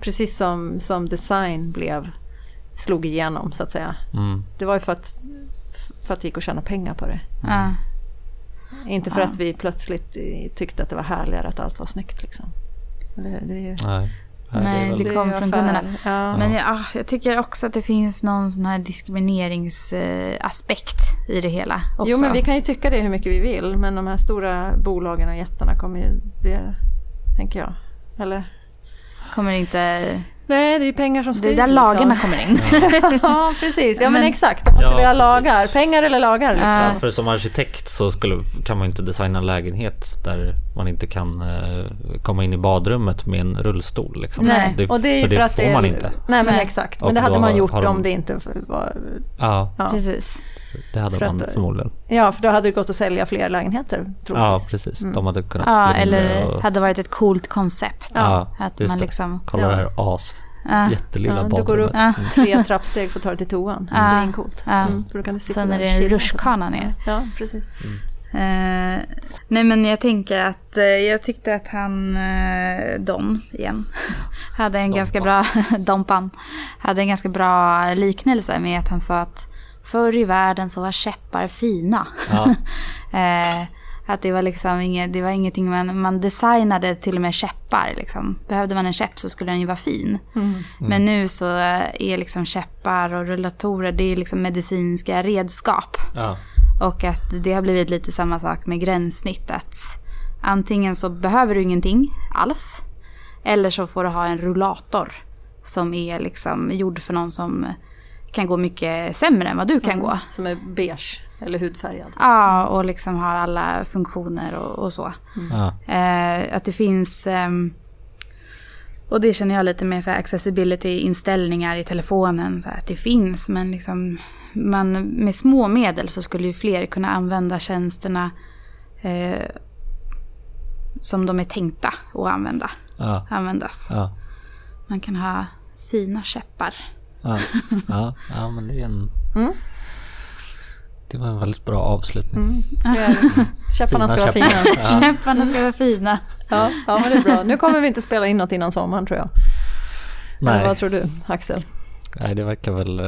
[SPEAKER 1] precis som, som design blev, slog igenom så att säga.
[SPEAKER 3] Mm.
[SPEAKER 1] Det var ju för att, för att det gick att tjäna pengar på det.
[SPEAKER 2] Ja.
[SPEAKER 1] Inte för
[SPEAKER 2] Ja.
[SPEAKER 1] att vi plötsligt eh, tyckte att det var härligare att allt var snyggt liksom. Det, det är ju,
[SPEAKER 3] Nej.
[SPEAKER 2] Nej, det
[SPEAKER 3] väl-
[SPEAKER 2] kom från kunderna.
[SPEAKER 1] Ja.
[SPEAKER 2] Men ja, jag tycker också att det finns någon sån här diskrimineringsaspekt i det hela. Också.
[SPEAKER 1] Jo men vi kan ju tycka det hur mycket vi vill men de här stora bolagen och jättarna kommer ju, det tänker jag. Eller?
[SPEAKER 2] kommer inte...
[SPEAKER 1] Nej det är ju pengar som
[SPEAKER 2] Det
[SPEAKER 1] styr.
[SPEAKER 2] är där
[SPEAKER 1] liksom.
[SPEAKER 2] lagarna kommer in.
[SPEAKER 1] ja precis, ja men,
[SPEAKER 2] Men-
[SPEAKER 1] exakt. Då måste
[SPEAKER 3] Ja,
[SPEAKER 1] vi ha
[SPEAKER 3] precis.
[SPEAKER 1] lagar. Pengar eller lagar liksom.
[SPEAKER 2] Ja.
[SPEAKER 3] För som arkitekt så skulle, kan man inte designa en lägenhet där man inte kan eh, komma in i badrummet med en rullstol. Liksom.
[SPEAKER 1] Nej,
[SPEAKER 3] det,
[SPEAKER 1] och det är
[SPEAKER 3] för
[SPEAKER 1] för,
[SPEAKER 3] det
[SPEAKER 1] att
[SPEAKER 3] får
[SPEAKER 1] det är,
[SPEAKER 3] man inte.
[SPEAKER 1] Nej men exakt.
[SPEAKER 3] Och
[SPEAKER 1] Men det hade man gjort
[SPEAKER 3] de-
[SPEAKER 1] om det inte var...
[SPEAKER 3] Ja,
[SPEAKER 1] Ja.
[SPEAKER 2] Precis.
[SPEAKER 3] Det hade
[SPEAKER 1] För
[SPEAKER 3] man
[SPEAKER 1] att-
[SPEAKER 3] förmodligen.
[SPEAKER 1] ja, för då hade det gått att sälja fler lägenheter
[SPEAKER 3] Ja,
[SPEAKER 1] troligtvis.
[SPEAKER 3] precis.
[SPEAKER 1] Mm.
[SPEAKER 3] De hade kunnat
[SPEAKER 2] Ja, eller
[SPEAKER 3] och,
[SPEAKER 2] hade varit ett coolt koncept.
[SPEAKER 3] Ja,
[SPEAKER 2] att
[SPEAKER 3] just
[SPEAKER 2] man
[SPEAKER 3] det.
[SPEAKER 2] liksom...
[SPEAKER 3] Kolla
[SPEAKER 1] Ja.
[SPEAKER 3] det här as
[SPEAKER 2] Ja.
[SPEAKER 3] jättelilla
[SPEAKER 1] Ja, du går
[SPEAKER 3] badrummet.
[SPEAKER 1] upp
[SPEAKER 2] Ja.
[SPEAKER 1] tre trappsteg för att ta dig till toan.
[SPEAKER 2] Ja.
[SPEAKER 1] Svincoolt.
[SPEAKER 2] Ja.
[SPEAKER 1] Mm, för då kan du sitta
[SPEAKER 2] Sen är det en rutschkana ner.
[SPEAKER 1] Ja, precis.
[SPEAKER 2] Eh, nej men jag tänker att eh, jag tyckte att han, eh, Don igen, hade en ganska bra, Dompan, hade en ganska bra liknelse med att han sa att förr i världen så var käppar fina.
[SPEAKER 3] Ja,
[SPEAKER 2] Eh, att det var liksom inget, det var ingenting man, man designade till och med käppar. Liksom. Behövde man en käpp så skulle den ju vara fin.
[SPEAKER 1] Mm.
[SPEAKER 2] Men nu så är liksom käppar och rullatorer, det är liksom medicinska redskap.
[SPEAKER 3] ja,
[SPEAKER 2] Och att det har blivit lite samma sak med gränssnitt. Att antingen så behöver du ingenting alls. Eller så får du ha en rullator. Som är liksom gjord för någon som kan gå mycket sämre än vad du kan gå.
[SPEAKER 1] Som är beige eller hudfärgad.
[SPEAKER 2] Ja, och liksom har alla funktioner och, och så.
[SPEAKER 3] ja,
[SPEAKER 2] Eh, att det finns... ehm, och det känner jag lite med så accessibility-inställningar i telefonen. Så här, att det finns, men liksom, man, med små medel så skulle ju fler kunna använda tjänsterna eh, som de är tänkta att använda,
[SPEAKER 3] ja,
[SPEAKER 2] användas.
[SPEAKER 3] ja,
[SPEAKER 2] Man kan ha fina käppar.
[SPEAKER 3] Ja, ja, ja, men det är en...
[SPEAKER 1] Mm.
[SPEAKER 3] Det var en väldigt bra avslutning.
[SPEAKER 1] Fler- Käpparna ska vara fina.
[SPEAKER 3] Ja.
[SPEAKER 2] Käpparna ska vara fina.
[SPEAKER 1] Ja, ja, men det är bra. Nu kommer vi inte spela in något innan sommaren tror jag. Eller
[SPEAKER 3] Nej,
[SPEAKER 1] vad tror du, Axel?
[SPEAKER 3] nej, det verkar väl...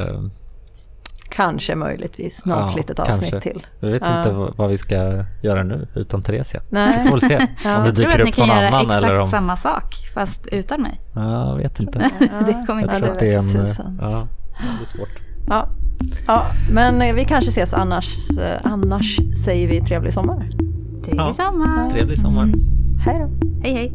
[SPEAKER 1] Kanske möjligtvis något
[SPEAKER 3] Ja,
[SPEAKER 1] litet avsnitt
[SPEAKER 3] kanske.
[SPEAKER 1] till.
[SPEAKER 3] Jag vet
[SPEAKER 1] Ja.
[SPEAKER 3] inte vad, vi ska göra nu utan Theresia.
[SPEAKER 1] Nej.
[SPEAKER 3] Får väl se
[SPEAKER 1] Ja.
[SPEAKER 3] om det
[SPEAKER 2] Jag tror
[SPEAKER 3] dyker
[SPEAKER 2] att ni
[SPEAKER 3] upp
[SPEAKER 2] kan
[SPEAKER 3] någon
[SPEAKER 2] göra
[SPEAKER 3] annan
[SPEAKER 2] exakt
[SPEAKER 3] eller om...
[SPEAKER 2] samma sak, fast utan mig.
[SPEAKER 3] Ja, jag vet inte.
[SPEAKER 2] det kommer
[SPEAKER 3] Jag
[SPEAKER 2] inte
[SPEAKER 3] tror
[SPEAKER 1] det
[SPEAKER 3] att det är en... Ja, det är svårt.
[SPEAKER 1] Ja. ja, men vi kanske ses annars. eh, Annars säger vi trevlig sommar.
[SPEAKER 2] Trevlig
[SPEAKER 3] Ja.
[SPEAKER 2] sommar.
[SPEAKER 3] Trevlig sommar.
[SPEAKER 1] Hej då.
[SPEAKER 2] Hej hej.